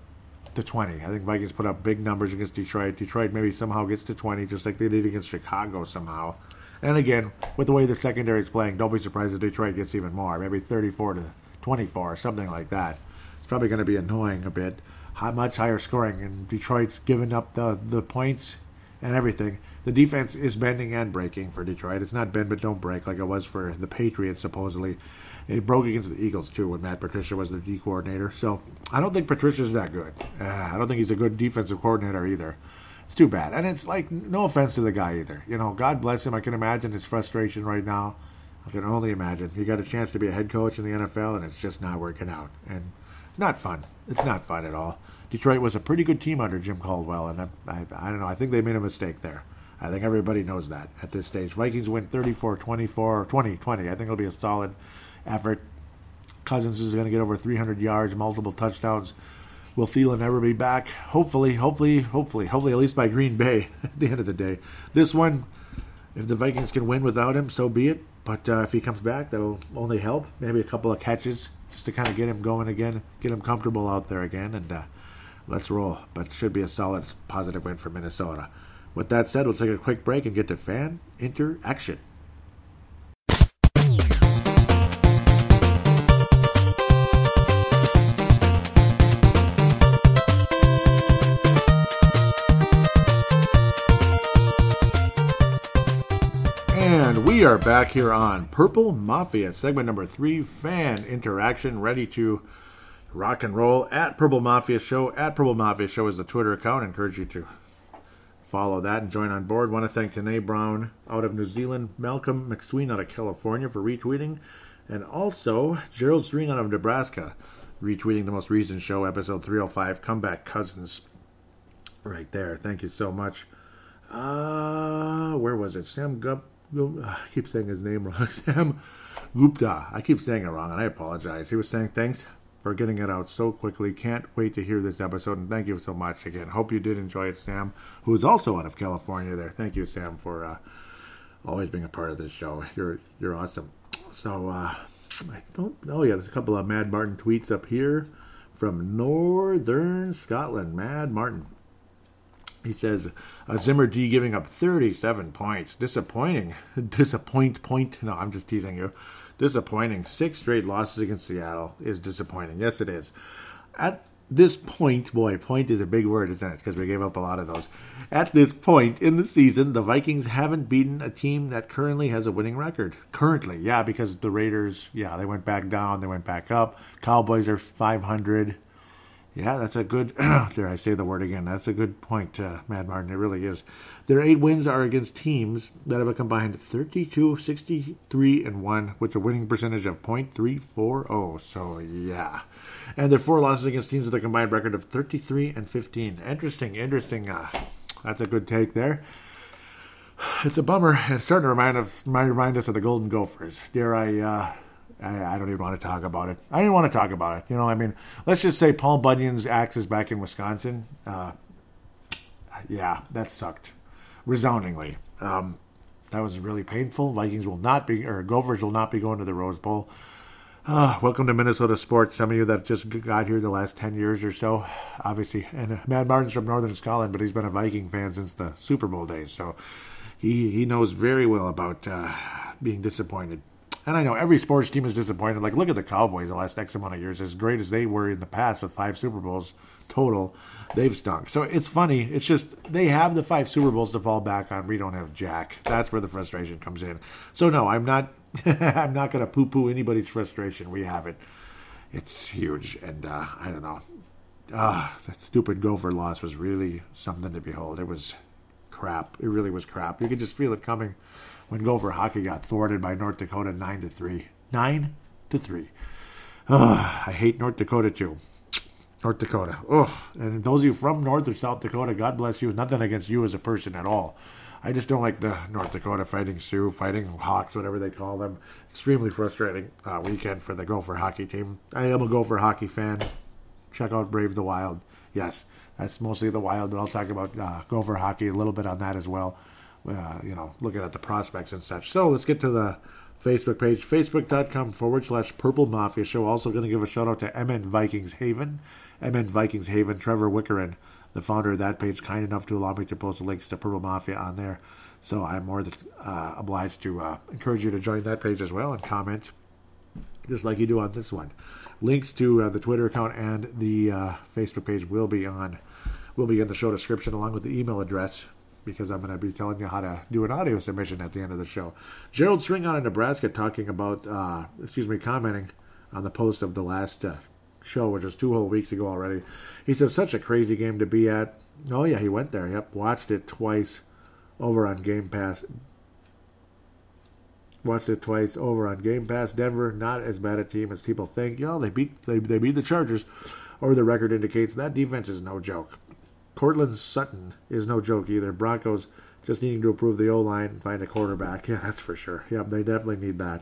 to 20. I think Vikings put up big numbers against Detroit. Detroit maybe somehow gets to 20, just like they did against Chicago somehow. And again, with the way the secondary is playing, don't be surprised if Detroit gets even more, maybe 34 to 24, something like that It's probably going to be annoying a bit. How much higher scoring, and Detroit's giving up the the points and everything. The defense is bending and breaking for Detroit. It's not bend but don't break like it was for the Patriots supposedly. It broke against the Eagles too when Matt Patricia was the D coordinator. So I don't think Patricia's that good. Uh, I don't think he's a good defensive coordinator either. It's too bad, and it's like no offense to the guy either. You know, God bless him. I can imagine his frustration right now. I can only imagine. He got a chance to be a head coach in the NFL, and it's just not working out. And it's not fun. It's not fun at all. Detroit was a pretty good team under Jim Caldwell, and I, I, I don't know. I think they made a mistake there. I think everybody knows that at this stage. Vikings win 34 24, 20 20. I think it'll be a solid effort. Cousins is going to get over 300 yards, multiple touchdowns. Will Thielen ever be back? Hopefully, hopefully, hopefully, hopefully, at least by Green Bay at the end of the day. This one, if the Vikings can win without him, so be it. But uh, if he comes back, that'll only help. Maybe a couple of catches just to kind of get him going again, get him comfortable out there again, and uh, let's roll. But should be a solid, positive win for Minnesota. With that said, we'll take a quick break and get to fan interaction. We are back here on Purple Mafia, segment number three, fan interaction, ready to rock and roll at Purple Mafia Show. At Purple Mafia Show is the Twitter account. I encourage you to follow that and join on board. Want to thank Tanae Brown out of New Zealand, Malcolm McSween out of California for retweeting, and also Gerald Serene out of Nebraska retweeting the most recent show, episode 305, Comeback Cousins. Right there. Thank you so much. Uh, where was it? Sam Gup I keep saying his name wrong. Sam Gupta. I keep saying it wrong, and I apologize. He was saying thanks for getting it out so quickly. Can't wait to hear this episode, and thank you so much again. Hope you did enjoy it, Sam, who is also out of California. There, thank you, Sam, for uh, always being a part of this show. You're you're awesome. So uh, I don't. Oh yeah, there's a couple of Mad Martin tweets up here from Northern Scotland. Mad Martin. He says, uh, Zimmer D giving up 37 points. Disappointing. Disappoint point. No, I'm just teasing you. Disappointing. Six straight losses against Seattle is disappointing. Yes, it is. At this point, boy, point is a big word, isn't it? Because we gave up a lot of those. At this point in the season, the Vikings haven't beaten a team that currently has a winning record. Currently, yeah, because the Raiders, yeah, they went back down, they went back up. Cowboys are 500. Yeah, that's a good. dare I say the word again? That's a good point, uh, Mad Martin. It really is. Their eight wins are against teams that have a combined 32, 63, and 1, with a winning percentage of .340. So, yeah. And their four losses against teams with a combined record of 33 and 15. Interesting, interesting. Uh, that's a good take there. It's a bummer. It's starting to remind, of, remind us of the Golden Gophers. Dare I. Uh, I, don't even want to talk about it. I didn't want to talk about it. You know, I mean, let's just say Paul Bunyan's axe is back in Wisconsin. Uh, yeah, that sucked resoundingly. Um, that was really painful. Vikings will not be, or Gophers will not be going to the Rose Bowl. Uh, welcome to Minnesota sports. Some of you that just got here the last 10 years or so, obviously. And uh, Mad Martin's from Northern Scotland, but he's been a Viking fan since the Super Bowl days. So he, he knows very well about uh, being disappointed. And I know every sports team is disappointed. Like, look at the Cowboys the last X amount of years. As great as they were in the past with five Super Bowls total, they've stunk. So it's funny. It's just they have the five Super Bowls to fall back on. We don't have Jack. That's where the frustration comes in. So no, I'm not. I'm not going to poo-poo anybody's frustration. We have it. It's huge, and uh, I don't know. Ah, uh, that stupid Gopher loss was really something to behold. It was crap. It really was crap. You could just feel it coming when Gopher hockey got thwarted by North Dakota nine to three. Nine to three. Ugh, I hate North Dakota too. North Dakota. Ugh. And those of you from North or South Dakota, God bless you. Nothing against you as a person at all. I just don't like the North Dakota fighting Sioux, fighting Hawks, whatever they call them. Extremely frustrating uh, weekend for the Gopher hockey team. I am a Gopher hockey fan. Check out Brave the Wild. Yes, that's mostly the Wild, but I'll talk about uh, Gopher hockey a little bit on that as well uh, you know, looking at the prospects and such. So let's get to the Facebook page, facebook.com forward slash Purple Mafia Show. Also going to give a shout out to MN Vikings Haven, MN Vikings Haven, Trevor Wickerin, the founder of that page, kind enough to allow me to post links to Purple Mafia on there. So I'm more than uh, obliged to uh, encourage you to join that page as well and comment, just like you do on this one. Links to uh, the Twitter account and the uh, Facebook page will be on will be in the show description along with the email address because I'm going to be telling you how to do an audio submission at the end of the show. Gerald String out of Nebraska talking about, uh, excuse me, commenting on the post of the last uh, show, which was two whole weeks ago already. He says, such a crazy game to be at. Oh, yeah, he went there. Yep, watched it twice over on Game Pass. Watched it twice over on Game Pass. Denver, not as bad a team as people think. You know, they beat they, they beat the Chargers, or the record indicates that defense is no joke. Courtland Sutton is no joke either. Broncos just needing to improve the O line and find a quarterback. Yeah, that's for sure. Yep, they definitely need that.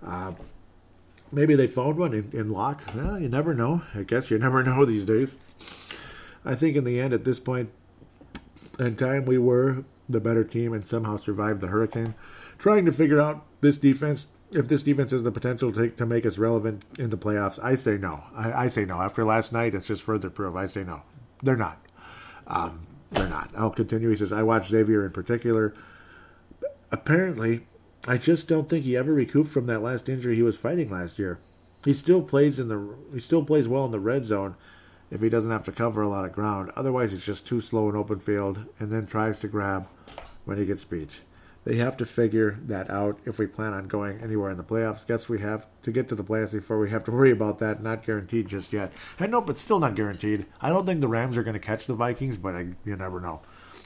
Uh, maybe they found one in, in Lock. Well, you never know. I guess you never know these days. I think in the end, at this point in time, we were the better team and somehow survived the hurricane. Trying to figure out this defense, if this defense has the potential to, to make us relevant in the playoffs, I say no. I, I say no. After last night, it's just further proof. I say no. They're not. Um, they're not. I'll continue. He says, I watched Xavier in particular. Apparently, I just don't think he ever recouped from that last injury he was fighting last year. He still plays in the he still plays well in the red zone if he doesn't have to cover a lot of ground. Otherwise, he's just too slow in open field and then tries to grab when he gets beat. They have to figure that out if we plan on going anywhere in the playoffs. Guess we have to get to the playoffs before we have to worry about that. Not guaranteed just yet. I know, but still not guaranteed. I don't think the Rams are going to catch the Vikings, but I, you never know.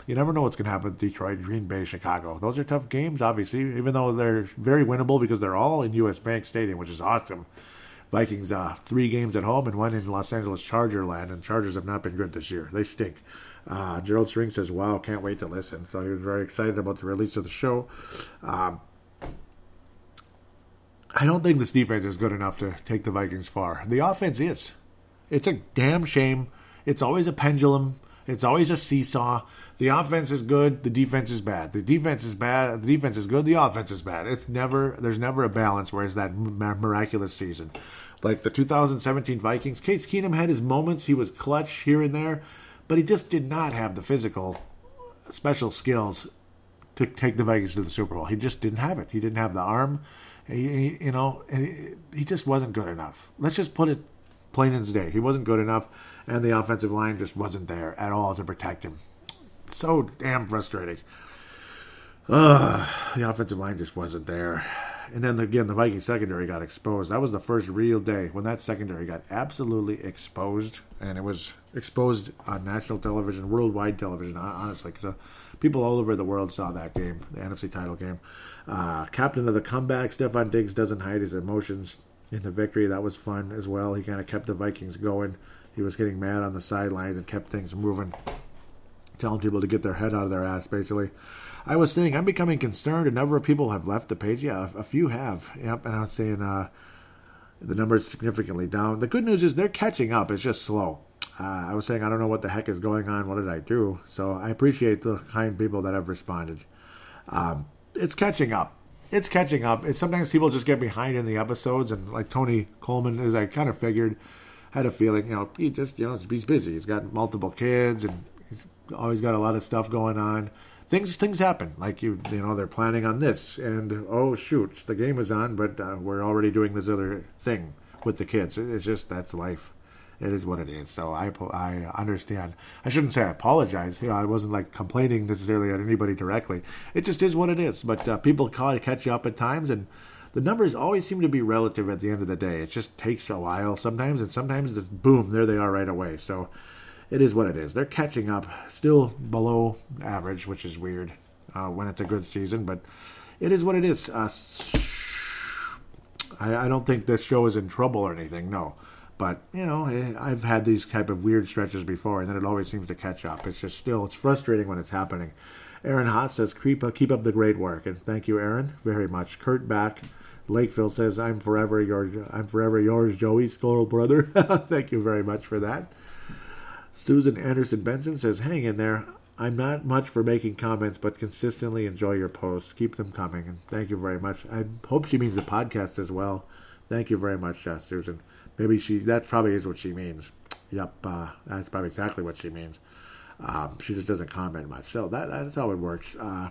You never know what's going to happen with Detroit, Green Bay, Chicago. Those are tough games, obviously, even though they're very winnable because they're all in U.S. Bank Stadium, which is awesome. Vikings uh, three games at home and one in Los Angeles Charger land, and Chargers have not been good this year. They stink. Uh, Gerald String says, "Wow, can't wait to listen." So he was very excited about the release of the show. Um, I don't think this defense is good enough to take the Vikings far. The offense is. It's a damn shame. It's always a pendulum. It's always a seesaw. The offense is good. The defense is bad. The defense is bad. The defense is good. The offense is bad. It's never. There's never a balance. Whereas that miraculous season, like the 2017 Vikings, Case Keenum had his moments. He was clutch here and there, but he just did not have the physical, special skills to take the Vikings to the Super Bowl. He just didn't have it. He didn't have the arm. He, you know, he, he just wasn't good enough. Let's just put it plain as day. He wasn't good enough, and the offensive line just wasn't there at all to protect him. So damn frustrating. Uh, the offensive line just wasn't there. And then again, the Viking secondary got exposed. That was the first real day when that secondary got absolutely exposed, and it was exposed on national television, worldwide television. Honestly, because uh, people all over the world saw that game, the NFC title game. Uh, captain of the comeback, Stefon Diggs doesn't hide his emotions in the victory. That was fun as well. He kind of kept the Vikings going. He was getting mad on the sidelines and kept things moving, telling people to get their head out of their ass, basically. I was saying I'm becoming concerned. A number of people have left the page. Yeah, a, a few have. Yep, and I was saying uh, the is significantly down. The good news is they're catching up. It's just slow. Uh, I was saying I don't know what the heck is going on. What did I do? So I appreciate the kind people that have responded. Um, it's catching up. It's catching up. It's sometimes people just get behind in the episodes, and like Tony Coleman, as I kind of figured, had a feeling, you know, he just, you know, he's busy. He's got multiple kids, and he's always got a lot of stuff going on things things happen. Like you you know they're planning on this, and oh shoot, the game is on, but uh, we're already doing this other thing with the kids. It's just that's life. It is what it is. So I I understand. I shouldn't say I apologize. You know, I wasn't like complaining necessarily at anybody directly. It just is what it is. But uh, people call to catch you up at times, and the numbers always seem to be relative at the end of the day. It just takes a while sometimes, and sometimes it's boom, there they are right away. So it is what it is. They're catching up, still below average, which is weird uh, when it's a good season, but it is what it is. Uh, I, I, don't think this show is in trouble or anything, no. But you know, eh, I've had these type of weird stretches before, and then it always seems to catch up. It's just still, it's frustrating when it's happening. Aaron Haas says, "Keep up, keep up the great work," and thank you, Aaron, very much. Kurt back. Lakeville says, "I'm forever yours. I'm forever yours, Joey, Squirrel brother." thank you very much for that. Susan Anderson Benson says, Hang in there. I'm not much for making comments, but consistently enjoy your posts. Keep them coming. And thank you very much. I hope she means the podcast as well. Thank you very much, uh, Susan. Maybe she, that probably is what she means. Yep, uh, that's probably exactly what she means. Um, she just doesn't comment much. So that, that's how it works. Uh,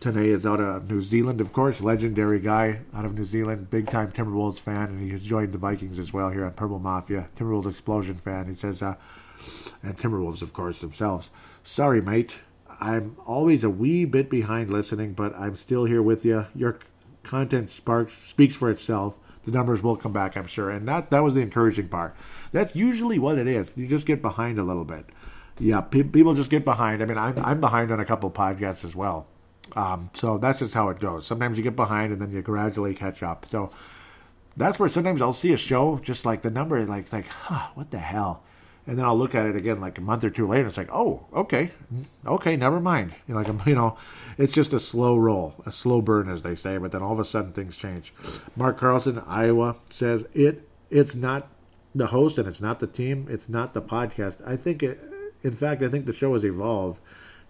Tane is out of New Zealand, of course, legendary guy out of New Zealand, big time Timberwolves fan, and he has joined the Vikings as well here on Purple Mafia. Timberwolves Explosion fan. He says, uh, and Timberwolves, of course, themselves. Sorry, mate. I'm always a wee bit behind listening, but I'm still here with you. Your content sparks speaks for itself. The numbers will come back, I'm sure, and that that was the encouraging part. That's usually what it is. You just get behind a little bit. Yeah, pe- people just get behind. I mean, I'm I'm behind on a couple podcasts as well um, so that's just how it goes. Sometimes you get behind and then you gradually catch up. So that's where sometimes I'll see a show just like the number, like like, huh, what the hell? And then I'll look at it again like a month or two later. And it's like, oh, okay, okay, never mind. You know, like you know, it's just a slow roll, a slow burn, as they say. But then all of a sudden things change. Mark Carlson, Iowa, says it. It's not the host and it's not the team. It's not the podcast. I think it. In fact, I think the show has evolved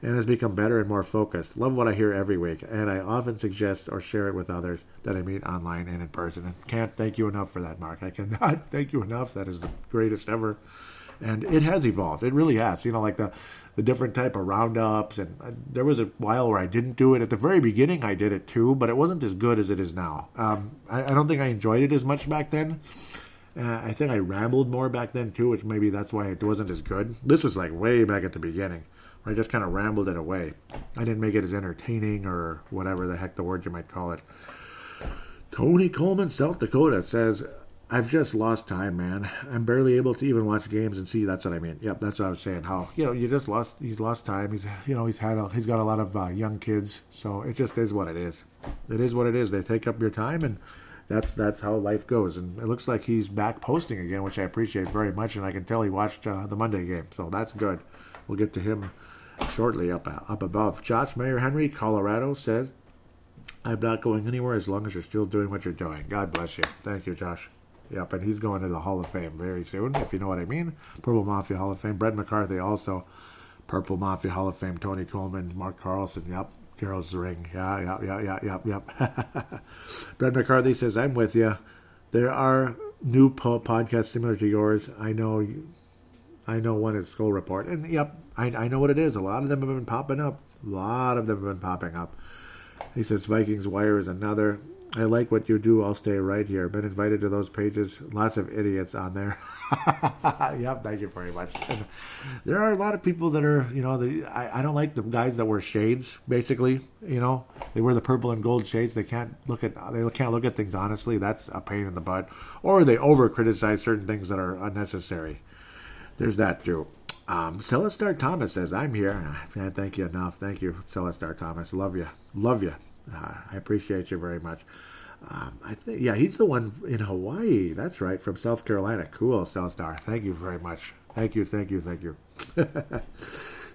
and has become better and more focused. Love what I hear every week, and I often suggest or share it with others that I meet online and in person. And can't thank you enough for that, Mark. I cannot thank you enough. That is the greatest ever. And it has evolved. It really has. You know, like the the different type of roundups, and uh, there was a while where I didn't do it. At the very beginning, I did it too, but it wasn't as good as it is now. Um, I, I, don't think I enjoyed it as much back then. Uh, I think I rambled more back then too, which maybe that's why it wasn't as good. This was like way back at the beginning. I just kind of rambled it away. I didn't make it as entertaining or whatever the heck the word you might call it. Tony Coleman, South Dakota says, I've just lost time, man. I'm barely able to even watch games and see. That's what I mean. Yep, that's what I was saying. How you know you just lost. He's lost time. He's you know he's had a, he's got a lot of uh, young kids, so it just is what it is. It is what it is. They take up your time, and that's that's how life goes. And it looks like he's back posting again, which I appreciate very much. And I can tell he watched uh, the Monday game, so that's good. We'll get to him shortly up up above. Josh Mayer Henry, Colorado says, "I'm not going anywhere as long as you're still doing what you're doing." God bless you. Thank you, Josh. Yep, and he's going to the Hall of Fame very soon, if you know what I mean. Purple Mafia Hall of Fame. Brett McCarthy also. Purple Mafia Hall of Fame. Tony Coleman, Mark Carlson. Yep. Gerald String. Yeah, yeah, yeah, yeah, yeah, yep. Brett McCarthy says, "I'm with you. There are new po- podcasts similar to yours. I know. I know one is Skull Report, and yep, I, I know what it is. A lot of them have been popping up. A lot of them have been popping up. He says Vikings Wire is another. I like what you do. I'll stay right here. Been invited to those pages. Lots of idiots on there. yep, thank you very much. And there are a lot of people that are, you know, the, I, I don't like the guys that wear shades. Basically, you know, they wear the purple and gold shades. They can't look at they can't look at things honestly. That's a pain in the butt. Or they over criticize certain things that are unnecessary. There's that too. Um, Celestar Thomas says, "I'm here." thank you enough. Thank you, Celestar Thomas. Love you. Love you. Uh, I appreciate you very much. Um, I think, yeah, he's the one in Hawaii. That's right, from South Carolina. Cool, Cellstar. Thank you very much. Thank you, thank you, thank you.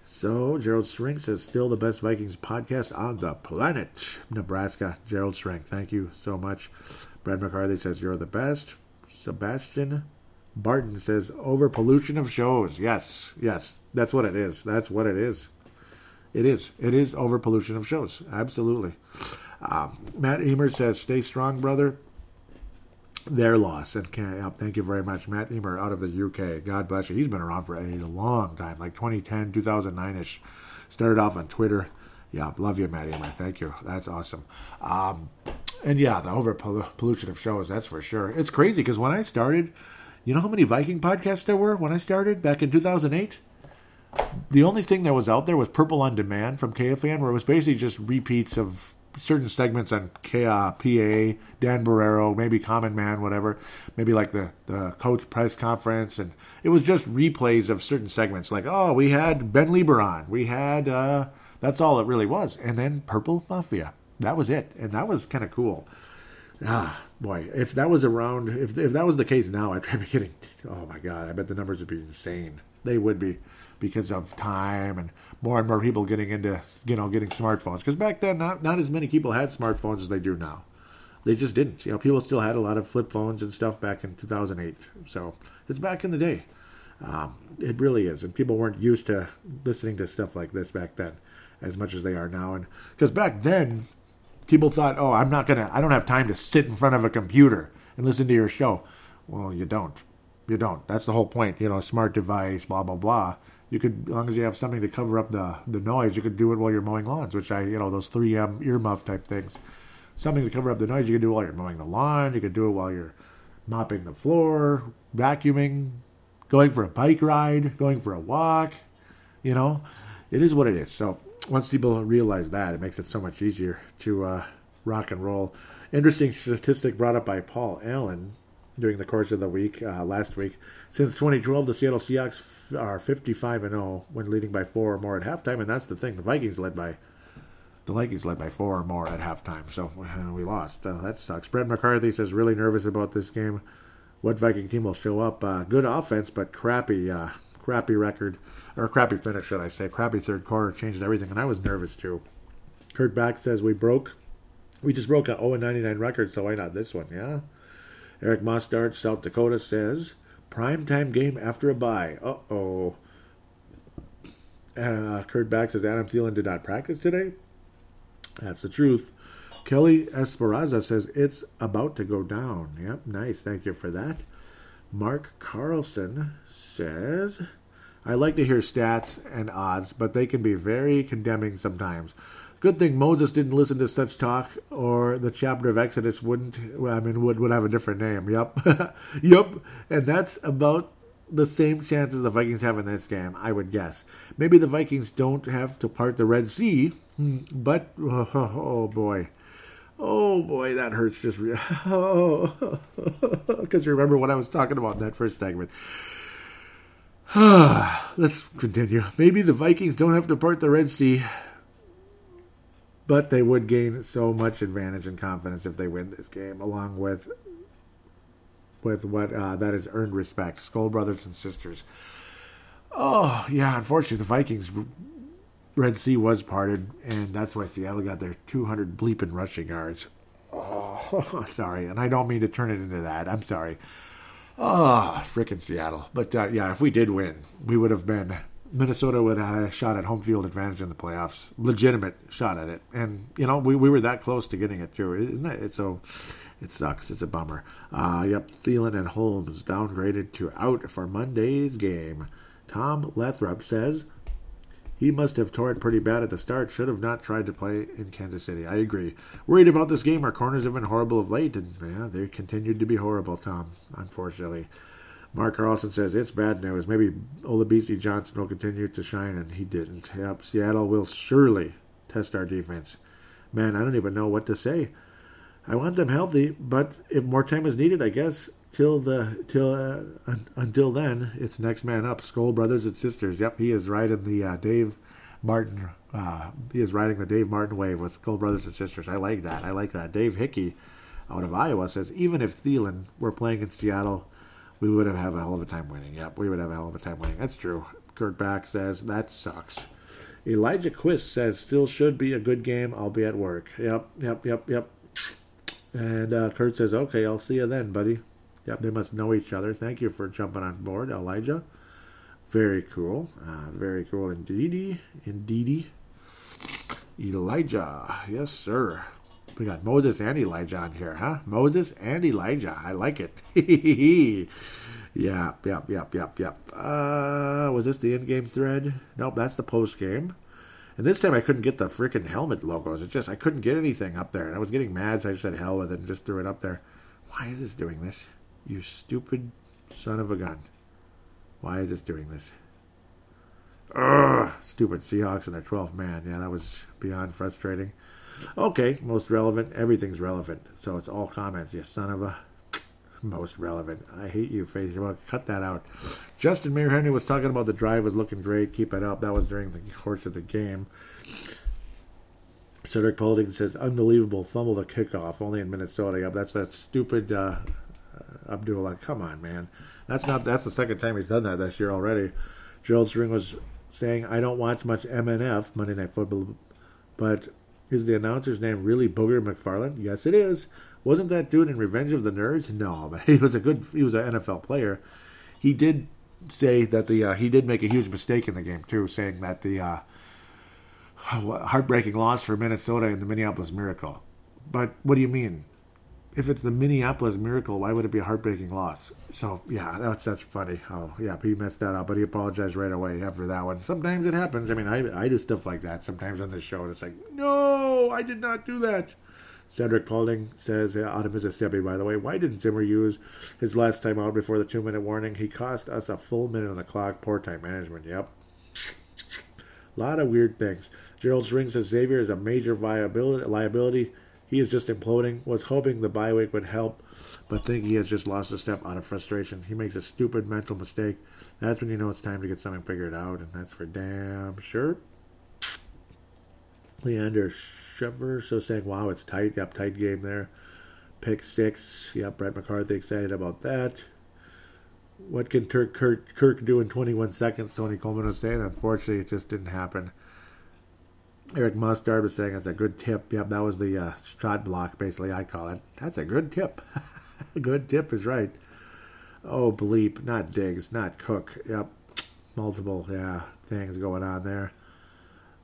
so, Gerald String says, still the best Vikings podcast on the planet. Nebraska, Gerald String. Thank you so much. Brad McCarthy says, you're the best. Sebastian Barton says, over pollution of shows. Yes, yes, that's what it is. That's what it is. It is. It is over pollution of shows. Absolutely. Um, Matt Emer says, "Stay strong, brother." Their loss, and thank you very much, Matt Emer, out of the UK. God bless you. He's been around for a long time, like 2010, 2009 ish. Started off on Twitter. Yeah, love you, Matt Emer. Thank you. That's awesome. Um, and yeah, the over pollution of shows, that's for sure. It's crazy because when I started, you know how many Viking podcasts there were when I started back in 2008? The only thing that was out there was Purple on Demand from KFAN, where it was basically just repeats of certain segments on PA, Dan Barreiro, maybe Common Man, whatever, maybe like the, the coach press conference. And it was just replays of certain segments like, oh, we had Ben Leber We had, uh, that's all it really was. And then Purple Mafia. That was it. And that was kind of cool. Ah, boy, if that was around, if, if that was the case now, I'd be getting, oh my God, I bet the numbers would be insane. They would be because of time and more and more people getting into you know getting smartphones. Because back then, not not as many people had smartphones as they do now. They just didn't. You know, people still had a lot of flip phones and stuff back in 2008. So it's back in the day. Um, it really is, and people weren't used to listening to stuff like this back then as much as they are now. And because back then, people thought, "Oh, I'm not gonna, I don't have time to sit in front of a computer and listen to your show." Well, you don't. You don't. That's the whole point. You know, smart device, blah blah blah you could, as long as you have something to cover up the, the noise, you could do it while you're mowing lawns, which I, you know, those 3M earmuff type things. Something to cover up the noise, you could do while you're mowing the lawn, you could do it while you're mopping the floor, vacuuming, going for a bike ride, going for a walk. You know, it is what it is. So once people realize that, it makes it so much easier to uh, rock and roll. Interesting statistic brought up by Paul Allen during the course of the week, uh, last week. Since 2012, the Seattle Seahawks are 55 and 0 when leading by four or more at halftime, and that's the thing. The Vikings led by the Vikings led by four or more at halftime, so uh, we lost. Uh, that sucks. Brett McCarthy says really nervous about this game. What Viking team will show up? Uh, good offense, but crappy, uh, crappy record or crappy finish, should I say? Crappy third quarter changed everything, and I was nervous too. Kurt Back says we broke. We just broke a 0 99 record, so why not this one? Yeah. Eric Mostard, South Dakota says Primetime game after a bye. Uh oh. Uh, Kurt Back says Adam Thielen did not practice today. That's the truth. Kelly Esperanza says it's about to go down. Yep, nice. Thank you for that. Mark Carlson says, I like to hear stats and odds, but they can be very condemning sometimes. Good thing Moses didn't listen to such talk, or the chapter of Exodus wouldn't. I mean, would would have a different name. Yep, yep. And that's about the same chances the Vikings have in this game, I would guess. Maybe the Vikings don't have to part the Red Sea, hmm, but oh, oh boy, oh boy, that hurts. Just oh, because remember what I was talking about in that first segment. Let's continue. Maybe the Vikings don't have to part the Red Sea but they would gain so much advantage and confidence if they win this game, along with with what uh, that has earned respect. Skull brothers and sisters. Oh yeah, unfortunately the Vikings Red Sea was parted, and that's why Seattle got their 200 bleeping rushing yards. Oh, sorry, and I don't mean to turn it into that. I'm sorry. Oh, frickin' Seattle. But uh, yeah, if we did win, we would have been Minnesota would have had a shot at home field advantage in the playoffs, legitimate shot at it, and you know we, we were that close to getting it too. Isn't it? It's so it sucks. It's a bummer. Uh, yep, Thielen and Holmes downgraded to out for Monday's game. Tom Lathrop says He must have tore it pretty bad at the start. Should have not tried to play in Kansas City. I agree. Worried about this game. Our corners have been horrible of late, and yeah, they continued to be horrible, Tom, unfortunately. Mark Carlson says it's bad news. Maybe Olabisi Johnson will continue to shine, and he didn't. Yep, Seattle will surely test our defense. Man, I don't even know what to say. I want them healthy, but if more time is needed, I guess till the till uh, un, until then, it's next man up. Skull brothers and sisters. Yep, he is riding the uh, Dave Martin. Uh, he is riding the Dave Martin wave with Skull brothers and sisters. I like that. I like that. Dave Hickey out of Iowa says even if Thielen were playing in Seattle, we would have have a hell of a time winning. Yep, we would have a hell of a time winning. That's true. Kurt Back says that sucks. Elijah Quist says still should be a good game. I'll be at work. Yep, yep, yep, yep. And uh, Kurt says, okay, I'll see you then, buddy. Yep, they must know each other. Thank you for jumping on board, Elijah. Very cool. Uh, very cool indeed. Indeedy. Elijah. Yes, sir. We got Moses and Elijah on here, huh? Moses and Elijah. I like it. yep, yep, yep, yep, yep. Uh, was this the in-game thread? Nope, that's the post-game. And this time I couldn't get the freaking helmet logos. It just I couldn't get anything up there, and I was getting mad, so I just said hell with it and just threw it up there. Why is this doing this? You stupid son of a gun. Why is this doing this? Ugh, stupid Seahawks and their 12th man. Yeah, that was beyond frustrating. Okay, most relevant. Everything's relevant. So it's all comments, you son of a. Most relevant. I hate you, Facebook. Cut that out. Justin Mayer Henry was talking about the drive was looking great. Keep it up. That was during the course of the game. Cedric Paulding says, unbelievable fumble the kickoff only in Minnesota. That's that stupid uh, Abdullah. Come on, man. That's not. That's the second time he's done that this year already. Gerald String was saying, "I don't watch much MNF Monday Night Football, but is the announcer's name really Booger McFarland? Yes, it is. Wasn't that dude in Revenge of the Nerds? No, but he was a good. He was an NFL player. He did say that the uh, he did make a huge mistake in the game too, saying that the uh, heartbreaking loss for Minnesota in the Minneapolis Miracle. But what do you mean? If it's the Minneapolis Miracle, why would it be a heartbreaking loss? So yeah, that's that's funny. Oh yeah, he messed that up, but he apologized right away after that one. Sometimes it happens. I mean, I I do stuff like that sometimes on this show, and it's like, no, I did not do that. Cedric Paulding says uh, out of Mississippi, by the way, why didn't Zimmer use his last time out before the two minute warning? He cost us a full minute on the clock. Poor time management. Yep. A lot of weird things. Gerald String says Xavier is a major viability, liability he is just imploding. Was hoping the bye week would help, but think he has just lost a step out of frustration. He makes a stupid mental mistake. That's when you know it's time to get something figured out, and that's for damn sure. Leander Shever so saying, "Wow, it's tight. Yep, tight game there." Pick six. Yep, Brett McCarthy excited about that. What can Turk Kirk, Kirk do in 21 seconds? Tony Coleman was saying. Unfortunately, it just didn't happen. Eric Mustard was saying it's a good tip. Yep, that was the uh, shot block, basically, I call it. That's a good tip. good tip is right. Oh, bleep. Not Diggs, not Cook. Yep. Multiple, yeah, things going on there.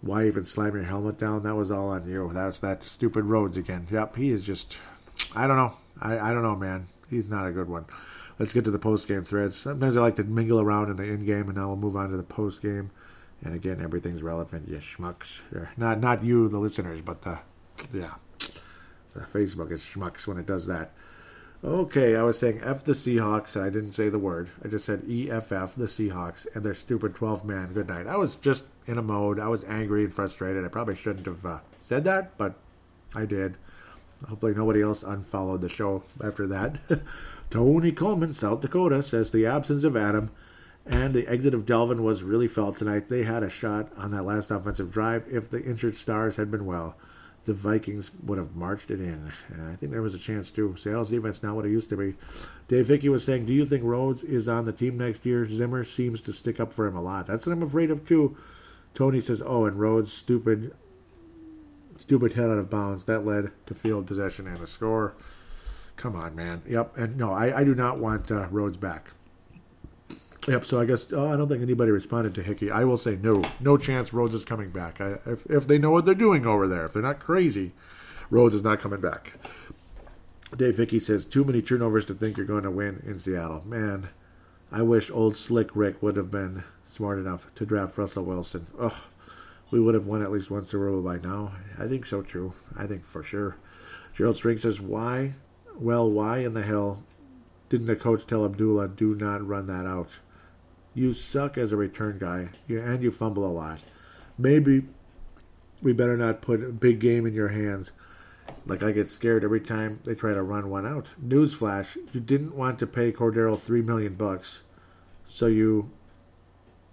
Why even slam your helmet down? That was all on you. That was that stupid Rhodes again. Yep, he is just. I don't know. I, I don't know, man. He's not a good one. Let's get to the post game threads. Sometimes I like to mingle around in the in game, and now we'll move on to the post game. And again, everything's relevant, you schmucks. Not not you, the listeners, but the yeah, the Facebook is schmucks when it does that. Okay, I was saying F the Seahawks. I didn't say the word. I just said EFF the Seahawks and their stupid 12 man good night. I was just in a mode. I was angry and frustrated. I probably shouldn't have uh, said that, but I did. Hopefully, nobody else unfollowed the show after that. Tony Coleman, South Dakota, says the absence of Adam and the exit of Dalvin was really felt tonight. They had a shot on that last offensive drive. If the injured stars had been well, the Vikings would have marched it in. And I think there was a chance too. Seattle's defense not what it used to be. Dave Hickey was saying, "Do you think Rhodes is on the team next year?" Zimmer seems to stick up for him a lot. That's what I'm afraid of too. Tony says, "Oh, and Rhodes stupid, stupid head out of bounds that led to field possession and a score." Come on, man. Yep. And no, I, I do not want uh, Rhodes back. Yep. So I guess oh, I don't think anybody responded to Hickey. I will say no, no chance. Rhodes is coming back. I, if if they know what they're doing over there, if they're not crazy, Rhodes is not coming back. Dave Hickey says too many turnovers to think you're going to win in Seattle. Man, I wish old Slick Rick would have been smart enough to draft Russell Wilson. Ugh. we would have won at least one Super Bowl by now. I think so too. I think for sure. Gerald String says, "Why? Well, why in the hell didn't the coach tell Abdullah do not run that out? You suck as a return guy, and you fumble a lot. Maybe we better not put a big game in your hands." Like I get scared every time they try to run one out. Newsflash: You didn't want to pay Cordarrelle three million bucks, so you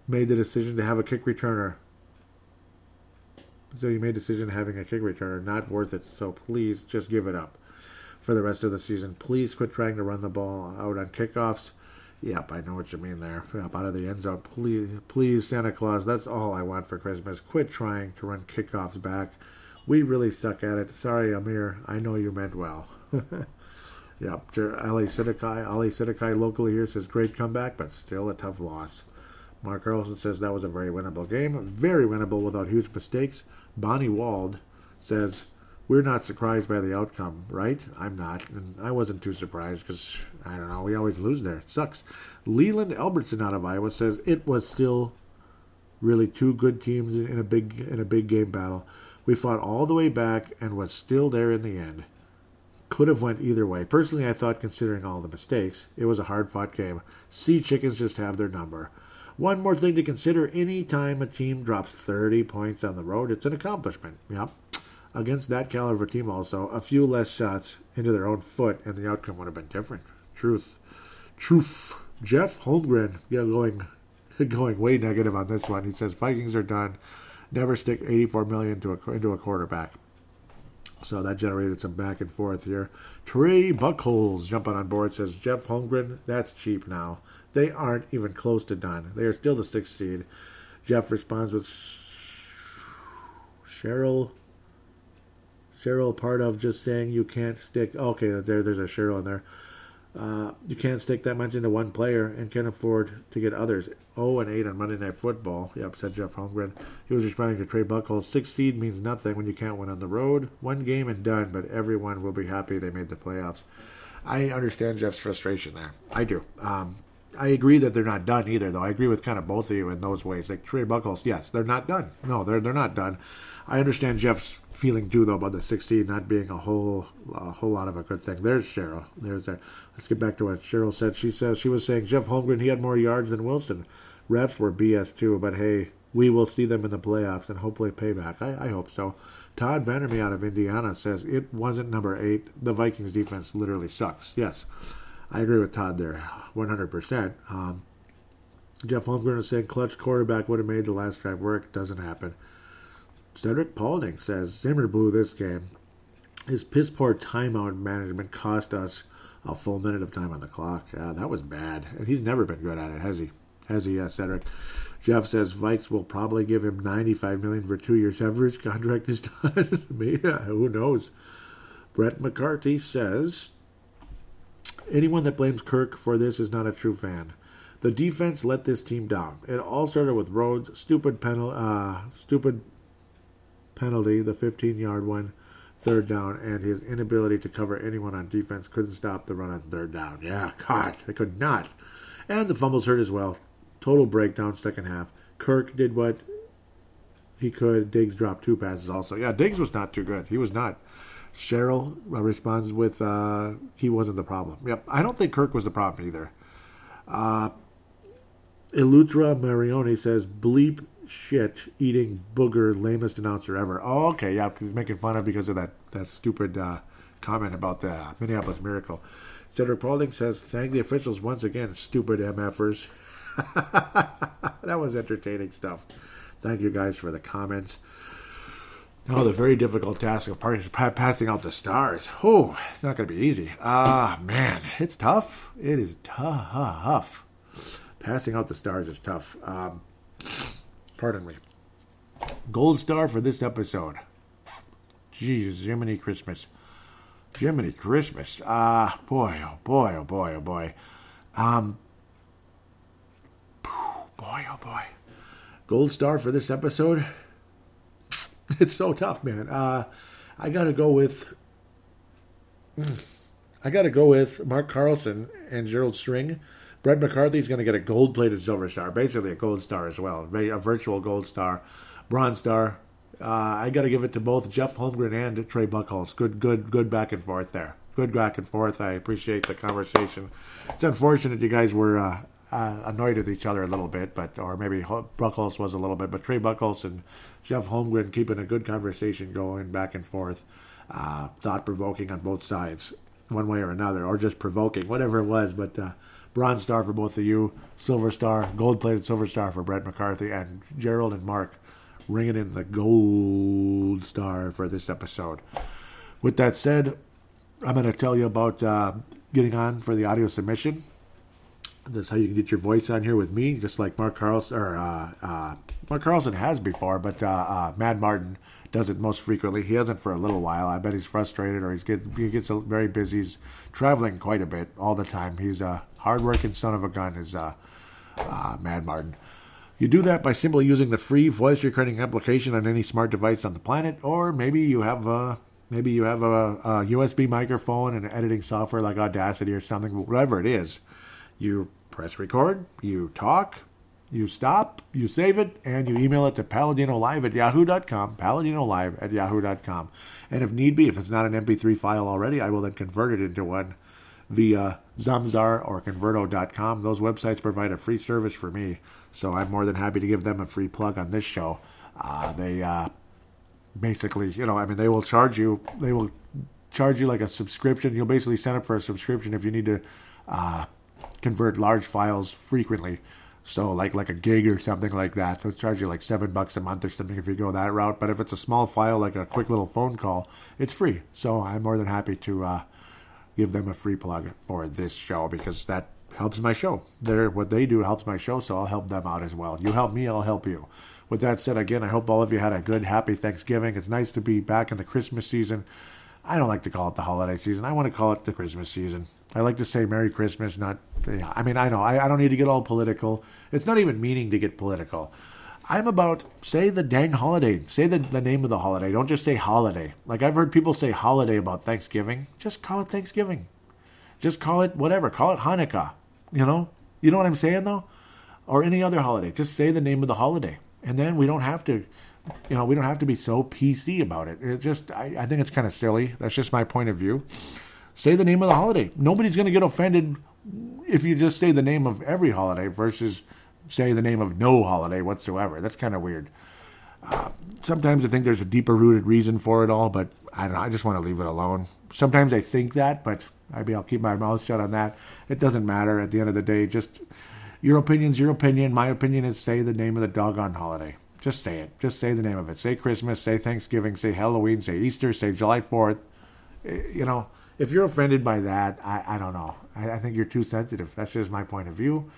made the decision to have a kick returner. So you made the decision having a kick returner not worth it. So please just give it up for the rest of the season. Please quit trying to run the ball out on kickoffs. Yep, I know what you mean there. Yep, out of the end zone. Please, please, Santa Claus. That's all I want for Christmas. Quit trying to run kickoffs back. We really suck at it. Sorry, Ameer. I know you meant well. yep, Ali Sidikai. Ali Sidikai locally here says great comeback, but still a tough loss. Mark Carlson says that was a very winnable game. Very winnable without huge mistakes. Bonnie Wald says, We're not surprised by the outcome, right? I'm not. And I wasn't too surprised because, I don't know, we always lose there. It sucks. Leland Albertson out of Iowa says, It was still really two good teams in a big in a big game battle. We fought all the way back and was still there in the end. Could have went either way. Personally, I thought, considering all the mistakes, it was a hard-fought game. Sea chickens just have their number. One more thing to consider any time a team drops 30 points on the road, it's an accomplishment. Yep. Against that caliber team, also, a few less shots into their own foot, and the outcome would have been different. Truth. Truth. Jeff Holmgren, yeah, going, going way negative on this one. He says Vikings are done. Never stick 84 million to a, into a quarterback. So that generated some back and forth here. Trey Buckholes jumping on board says Jeff Holmgren, that's cheap now. They aren't even close to done. They are still the sixth seed. Jeff responds with Cheryl. Cheryl, part of just saying you can't stick. Okay, there, there's a Cheryl in there. Uh, you can't stick that much into one player and can afford to get others. 0 and 8 on Monday Night Football. Yep, said Jeff Holmgren. He was responding to Trey Buckholz. Six seed means nothing when you can't win on the road. One game and done, but everyone will be happy they made the playoffs. I understand Jeff's frustration there. I do. Um, I agree that they're not done either, though. I agree with kind of both of you in those ways. Like Trey Buckholz, yes, they're not done. No, they're they're not done. I understand Jeff's feeling too, though, about the 16 not being a whole a whole lot of a good thing. There's Cheryl. There's that. Let's get back to what Cheryl said. She says she was saying Jeff Holmgren he had more yards than Wilson. Refs were BS too, but hey, we will see them in the playoffs and hopefully payback. I, I hope so. Todd Vandermeer out of Indiana says it wasn't number eight. The Vikings defense literally sucks. Yes. I agree with Todd there, 100%. Um, Jeff Holmgren is saying clutch quarterback would have made the last drive work. Doesn't happen. Cedric Paulding says Zimmer blew this game. His piss poor timeout management cost us a full minute of time on the clock. Yeah, that was bad. And he's never been good at it, has he? Has he, uh, Cedric? Jeff says Vikes will probably give him 95 million for two years. Average contract is done. yeah, who knows? Brett McCarthy says Anyone that blames Kirk for this is not a true fan. The defense let this team down. It all started with Rhodes' stupid penalty, uh, stupid penalty, the 15-yard one, third down, and his inability to cover anyone on defense couldn't stop the run on third down. Yeah, God, they could not. And the fumbles hurt as well. Total breakdown second half. Kirk did what he could. Diggs dropped two passes also. Yeah, Diggs was not too good. He was not. Cheryl responds with, uh, he wasn't the problem. Yep, I don't think Kirk was the problem either. Uh, Elutra Marioni says, bleep shit eating booger lamest announcer ever. Oh, okay, yeah, he's making fun of because of that, that stupid uh, comment about the Minneapolis Miracle. Cedric Paulding says, thank the officials once again, stupid MFers. that was entertaining stuff. Thank you guys for the comments. Oh, the very difficult task of passing out the stars. Oh, it's not going to be easy. Ah, man, it's tough. It is tough. Passing out the stars is tough. Um, pardon me. Gold star for this episode. Jesus, Jiminy Christmas. Jiminy Christmas. Ah, boy, oh boy, oh boy, oh boy. Um, boy, oh boy. Gold star for this episode. It's so tough, man. Uh, I got to go with. I got to go with Mark Carlson and Gerald String. Brett McCarthy's going to get a gold plated silver star, basically a gold star as well, a virtual gold star. Bronze Star. Uh, I got to give it to both Jeff Holmgren and Trey Buchholz. Good, good, good back and forth there. Good back and forth. I appreciate the conversation. It's unfortunate you guys were uh, uh, annoyed with each other a little bit, but or maybe Buchholz was a little bit, but Trey Buchholz and Jeff Holmgren keeping a good conversation going back and forth, uh, thought provoking on both sides, one way or another, or just provoking, whatever it was. But uh, bronze star for both of you, silver star, gold plated silver star for Brett McCarthy, and Gerald and Mark ringing in the gold star for this episode. With that said, I'm going to tell you about uh, getting on for the audio submission. That's how you can get your voice on here with me, just like Mark Carlson or uh, uh, Mark Carlson has before, but uh, uh, Mad Martin does it most frequently. He hasn't for a little while. I bet he's frustrated or he's get, he gets very busy. He's traveling quite a bit all the time. He's a hardworking son of a gun. Is uh, Mad Martin. You do that by simply using the free voice recording application on any smart device on the planet, or maybe you have a maybe you have a, a USB microphone and editing software like Audacity or something, whatever it is. You press record, you talk, you stop, you save it, and you email it to paladinolive at yahoo.com, paladinolive at yahoo.com. And if need be, if it's not an MP3 file already, I will then convert it into one via Zamzar or Convertio.com. Those websites provide a free service for me, so I'm more than happy to give them a free plug on this show. Uh, they uh, basically, you know, I mean, they will charge you, they will charge you like a subscription. You'll basically sign up for a subscription if you need to uh, convert large files frequently. So like like a gig or something like that, they'll charge you like seven bucks a month or something if you go that route. But if it's a small file like a quick little phone call, it's free. So I'm more than happy to uh, give them a free plug for this show because that helps my show. They're, what they do helps my show, so I'll help them out as well. You help me, I'll help you. With that said, again, I hope all of you had a good, happy Thanksgiving. It's nice to be back in the Christmas season. I don't like to call it the holiday season. I want to call it the Christmas season. I like to say Merry Christmas, not. I mean, I know I, I don't need to get all political. It's not even meaning to get political. I'm about say the dang holiday. Say the, the name of the holiday. Don't just say holiday. Like I've heard people say holiday about Thanksgiving. Just call it Thanksgiving. Just call it whatever. Call it Hanukkah. You know? You know what I'm saying though? Or any other holiday. Just say the name of the holiday. And then we don't have to you know, we don't have to be so PC about it. It just I, I think it's kind of silly. That's just my point of view. Say the name of the holiday. Nobody's going to get offended if you just say the name of every holiday versus say the name of no holiday whatsoever. That's kind of weird. Uh, sometimes I think there's a deeper rooted reason for it all, but I don't know. I just want to leave it alone. Sometimes I think that, but maybe I'll keep my mouth shut on that. It doesn't matter at the end of the day. Just your opinion's your opinion. My opinion is say the name of the doggone holiday. Just say it. Just say the name of it. Say Christmas, say Thanksgiving, say Halloween, say Easter, say July 4th. Eh, you know, if you're offended by that, I, I don't know. I, I think you're too sensitive. That's just my point of view.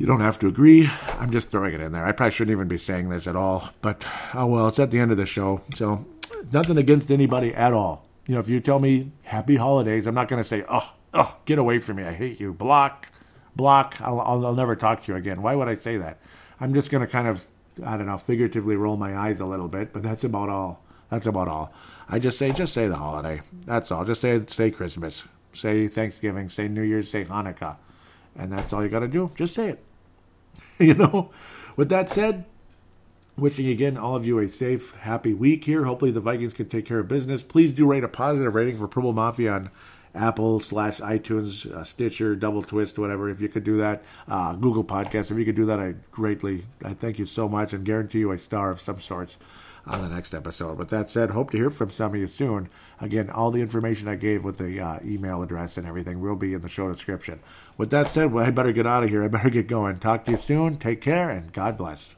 You don't have to agree. I'm just throwing it in there. I probably shouldn't even be saying this at all. But, oh well, it's at the end of the show. So, nothing against anybody at all. You know, if you tell me happy holidays, I'm not going to say, oh, oh, get away from me. I hate you. Block, block. I'll, I'll, I'll never talk to you again. Why would I say that? I'm just going to kind of I don't know, figuratively roll my eyes a little bit, but that's about all. That's about all. I just say, just say the holiday. That's all. Just say, say Christmas, say Thanksgiving, say New Year's, say Hanukkah, and that's all you got to do. Just say it. you know. With that said, wishing again all of you a safe, happy week here. Hopefully the Vikings can take care of business. Please do rate a positive rating for Purple Mafia on Apple slash iTunes, uh, Stitcher, Double Twist, whatever. If you could do that, uh, Google Podcasts. If you could do that, I greatly, I thank you so much, and guarantee you a star of some sorts on the next episode. With that said, hope to hear from some of you soon. Again, all the information I gave with the uh, email address and everything will be in the show description. With that said, well, I better get out of here. I better get going. Talk to you soon. Take care, and God bless.